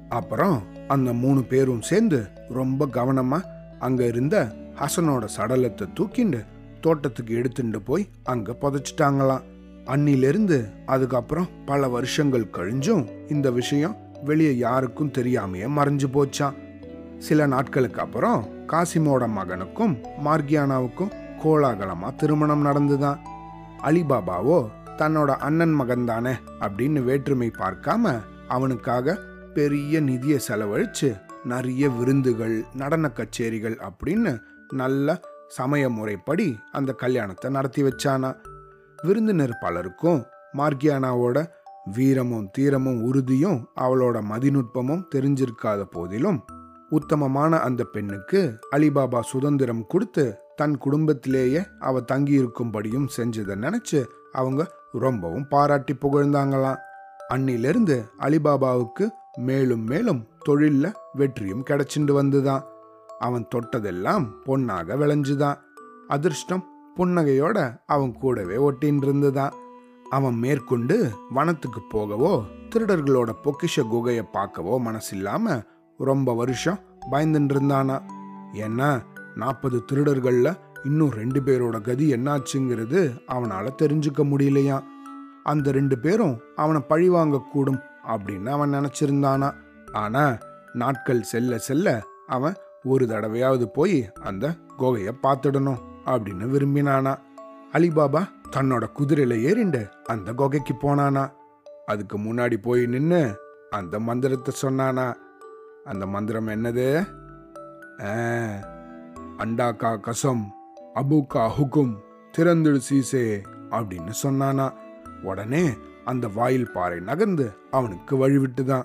அப்புறம் அந்த மூணு பேரும் சேர்ந்து ரொம்ப கவனமா அங்க இருந்த ஹசனோட சடலத்தை தூக்கிண்டு தோட்டத்துக்கு எடுத்துட்டு போய் அங்க புதைச்சிட்டாங்களாம். அன்னிலிருந்து அதுக்கப்புறம் பல வருஷங்கள் கழிஞ்சும் இந்த விஷயம் வெளியே யாருக்கும் தெரியாமையே மறைஞ்சு போச்சான் சில நாட்களுக்கு அப்புறம் காசிமோட மகனுக்கும் மார்கியானாவுக்கும் கோலாகலமா திருமணம் நடந்துதான். அலிபாபாவோ தன்னோட அண்ணன் மகன் தானே அப்படின்னு வேற்றுமை பார்க்காம அவனுக்காக பெரிய நிதியை செலவழிச்சு நிறைய விருந்துகள் நடன கச்சேரிகள் அப்படின்னு நல்ல சமய முறைப்படி அந்த கல்யாணத்தை நடத்தி வச்சானா. விருந்தினர் பலருக்கும் மார்கியானாவோட வீரமும் தீரமும் உறுதியும் அவளோட மதிநுட்பமும் தெரிஞ்சிருக்காத போதிலும் உத்தமமான அந்த பெண்ணுக்கு அலிபாபா சுதந்திரம் கொடுத்து தன் குடும்பத்திலேயே அவ தங்கி இருக்கும்படியும் செஞ்சதை நினைச்சு அவங்க ரொம்பவும் பாராட்டி புகழ்ந்தாங்களாம். அன்னிலிருந்து அலிபாபாவுக்கு மேலும் மேலும் தொழிலில் வெற்றியும் கிடைச்சிண்டு வந்துதான். அவன் தொட்டதெல்லாம் பொன்னாக விளைஞ்சுதான். அதிர்ஷ்டம் புன்னகையோட அவன் கூடவே ஒட்டின்னு இருந்துதான் அவன் மேற்கொண்டு வனத்துக்கு போகவோ திருடர்களோட பொக்கிஷ குகையை பார்க்கவோ மனசில்லாம ரொம்ப வருஷம் பயந்துட்டு இருந்தானா ஏன்னா நாற்பது திருடர்களில் இன்னும் ரெண்டு பேரோட கதி என்னாச்சுங்கிறது அவனால் தெரிஞ்சுக்க முடியலையா? அந்த ரெண்டு பேரும் அவனை பழி வாங்கக்கூடும் அப்படின்னு அவன் நினச்சிருந்தானா. ஆனால் நாட்கள் செல்ல செல்ல அவன் ஒரு தடவையாவது போய் அந்த குகையை பார்த்துடணும் அப்படின்னு விரும்பினானா. அலிபாபா தன்னோட குதிரையில் ஏறிண்டு அந்த குகைக்கு போனானா. அதுக்கு முன்னாடி போய் நின்று அந்த மந்திரத்தை சொன்னானா. அந்த மந்திரம் என்னது? அண்டாக்கா கசம். அபுக்கா ஹுக்கும் திறந்துடு சீசே அப்படின்னு சொன்னானா. உடனே அந்த வாயில் பாறை நகர்ந்து அவனுக்கு வழிவிட்டுதான்.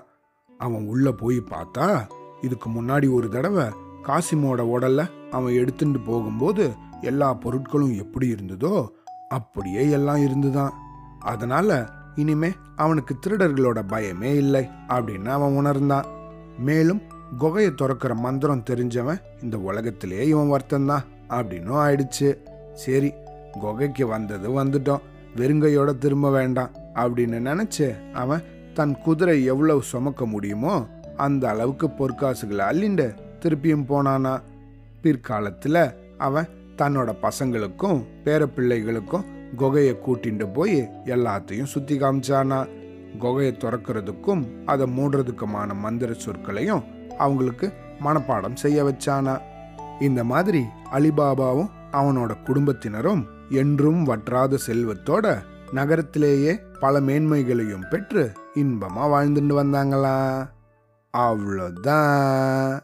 அவன் உள்ள போய் பார்த்தா இதுக்கு முன்னாடி ஒரு தடவை காசிமோட உடல்ல அவன் எடுத்துட்டு போகும்போது எல்லா பொருட்களும் எப்படி இருந்ததோ அப்படியே எல்லாம் இருந்துதான். அதனால இனிமே அவனுக்கு திருடர்களோட பயமே இல்லை அப்படின்னு அவன் உணர்ந்தான். மேலும் குகையை துறக்கிற மந்திரம் தெரிஞ்சவன் இந்த உலகத்திலேயே இவன் வருத்தந்தான் அப்படின்னும் ஆயிடுச்சு. சரி குகைக்கு வந்தது வந்துட்டோம். வெறுங்கையோட திரும்ப வேண்டாம் அப்படின்னு நினைச்சு அவன் தன் குதிரை எவ்வளவு சுமக்க முடியுமோ அந்த அளவுக்கு பொற்காசுகளை அள்ளிண்டு திருப்பியும் போனானா. பிற்காலத்தில் அவன் தன்னோட பசங்களுக்கும் பேரப்பிள்ளைகளுக்கும் குகையை கூட்டிட்டு போய் எல்லாத்தையும் சுத்தி காமிச்சானா. குகையை திறக்கிறதுக்கும் அதை மூடுறதுக்குமான மந்திர சொற்களையும் அவங்களுக்கு மனப்பாடம் செய்ய வச்சானா. இந்த மாதிரி அலிபாபாவும் அவனோட குடும்பத்தினரும் என்றும் வற்றாத செல்வத்தோட நகரத்திலேயே பல மேன்மைகளையும் பெற்று இன்பமா வாழ்ந்துட்டு வந்தாங்களா? அவ்வளோதான்.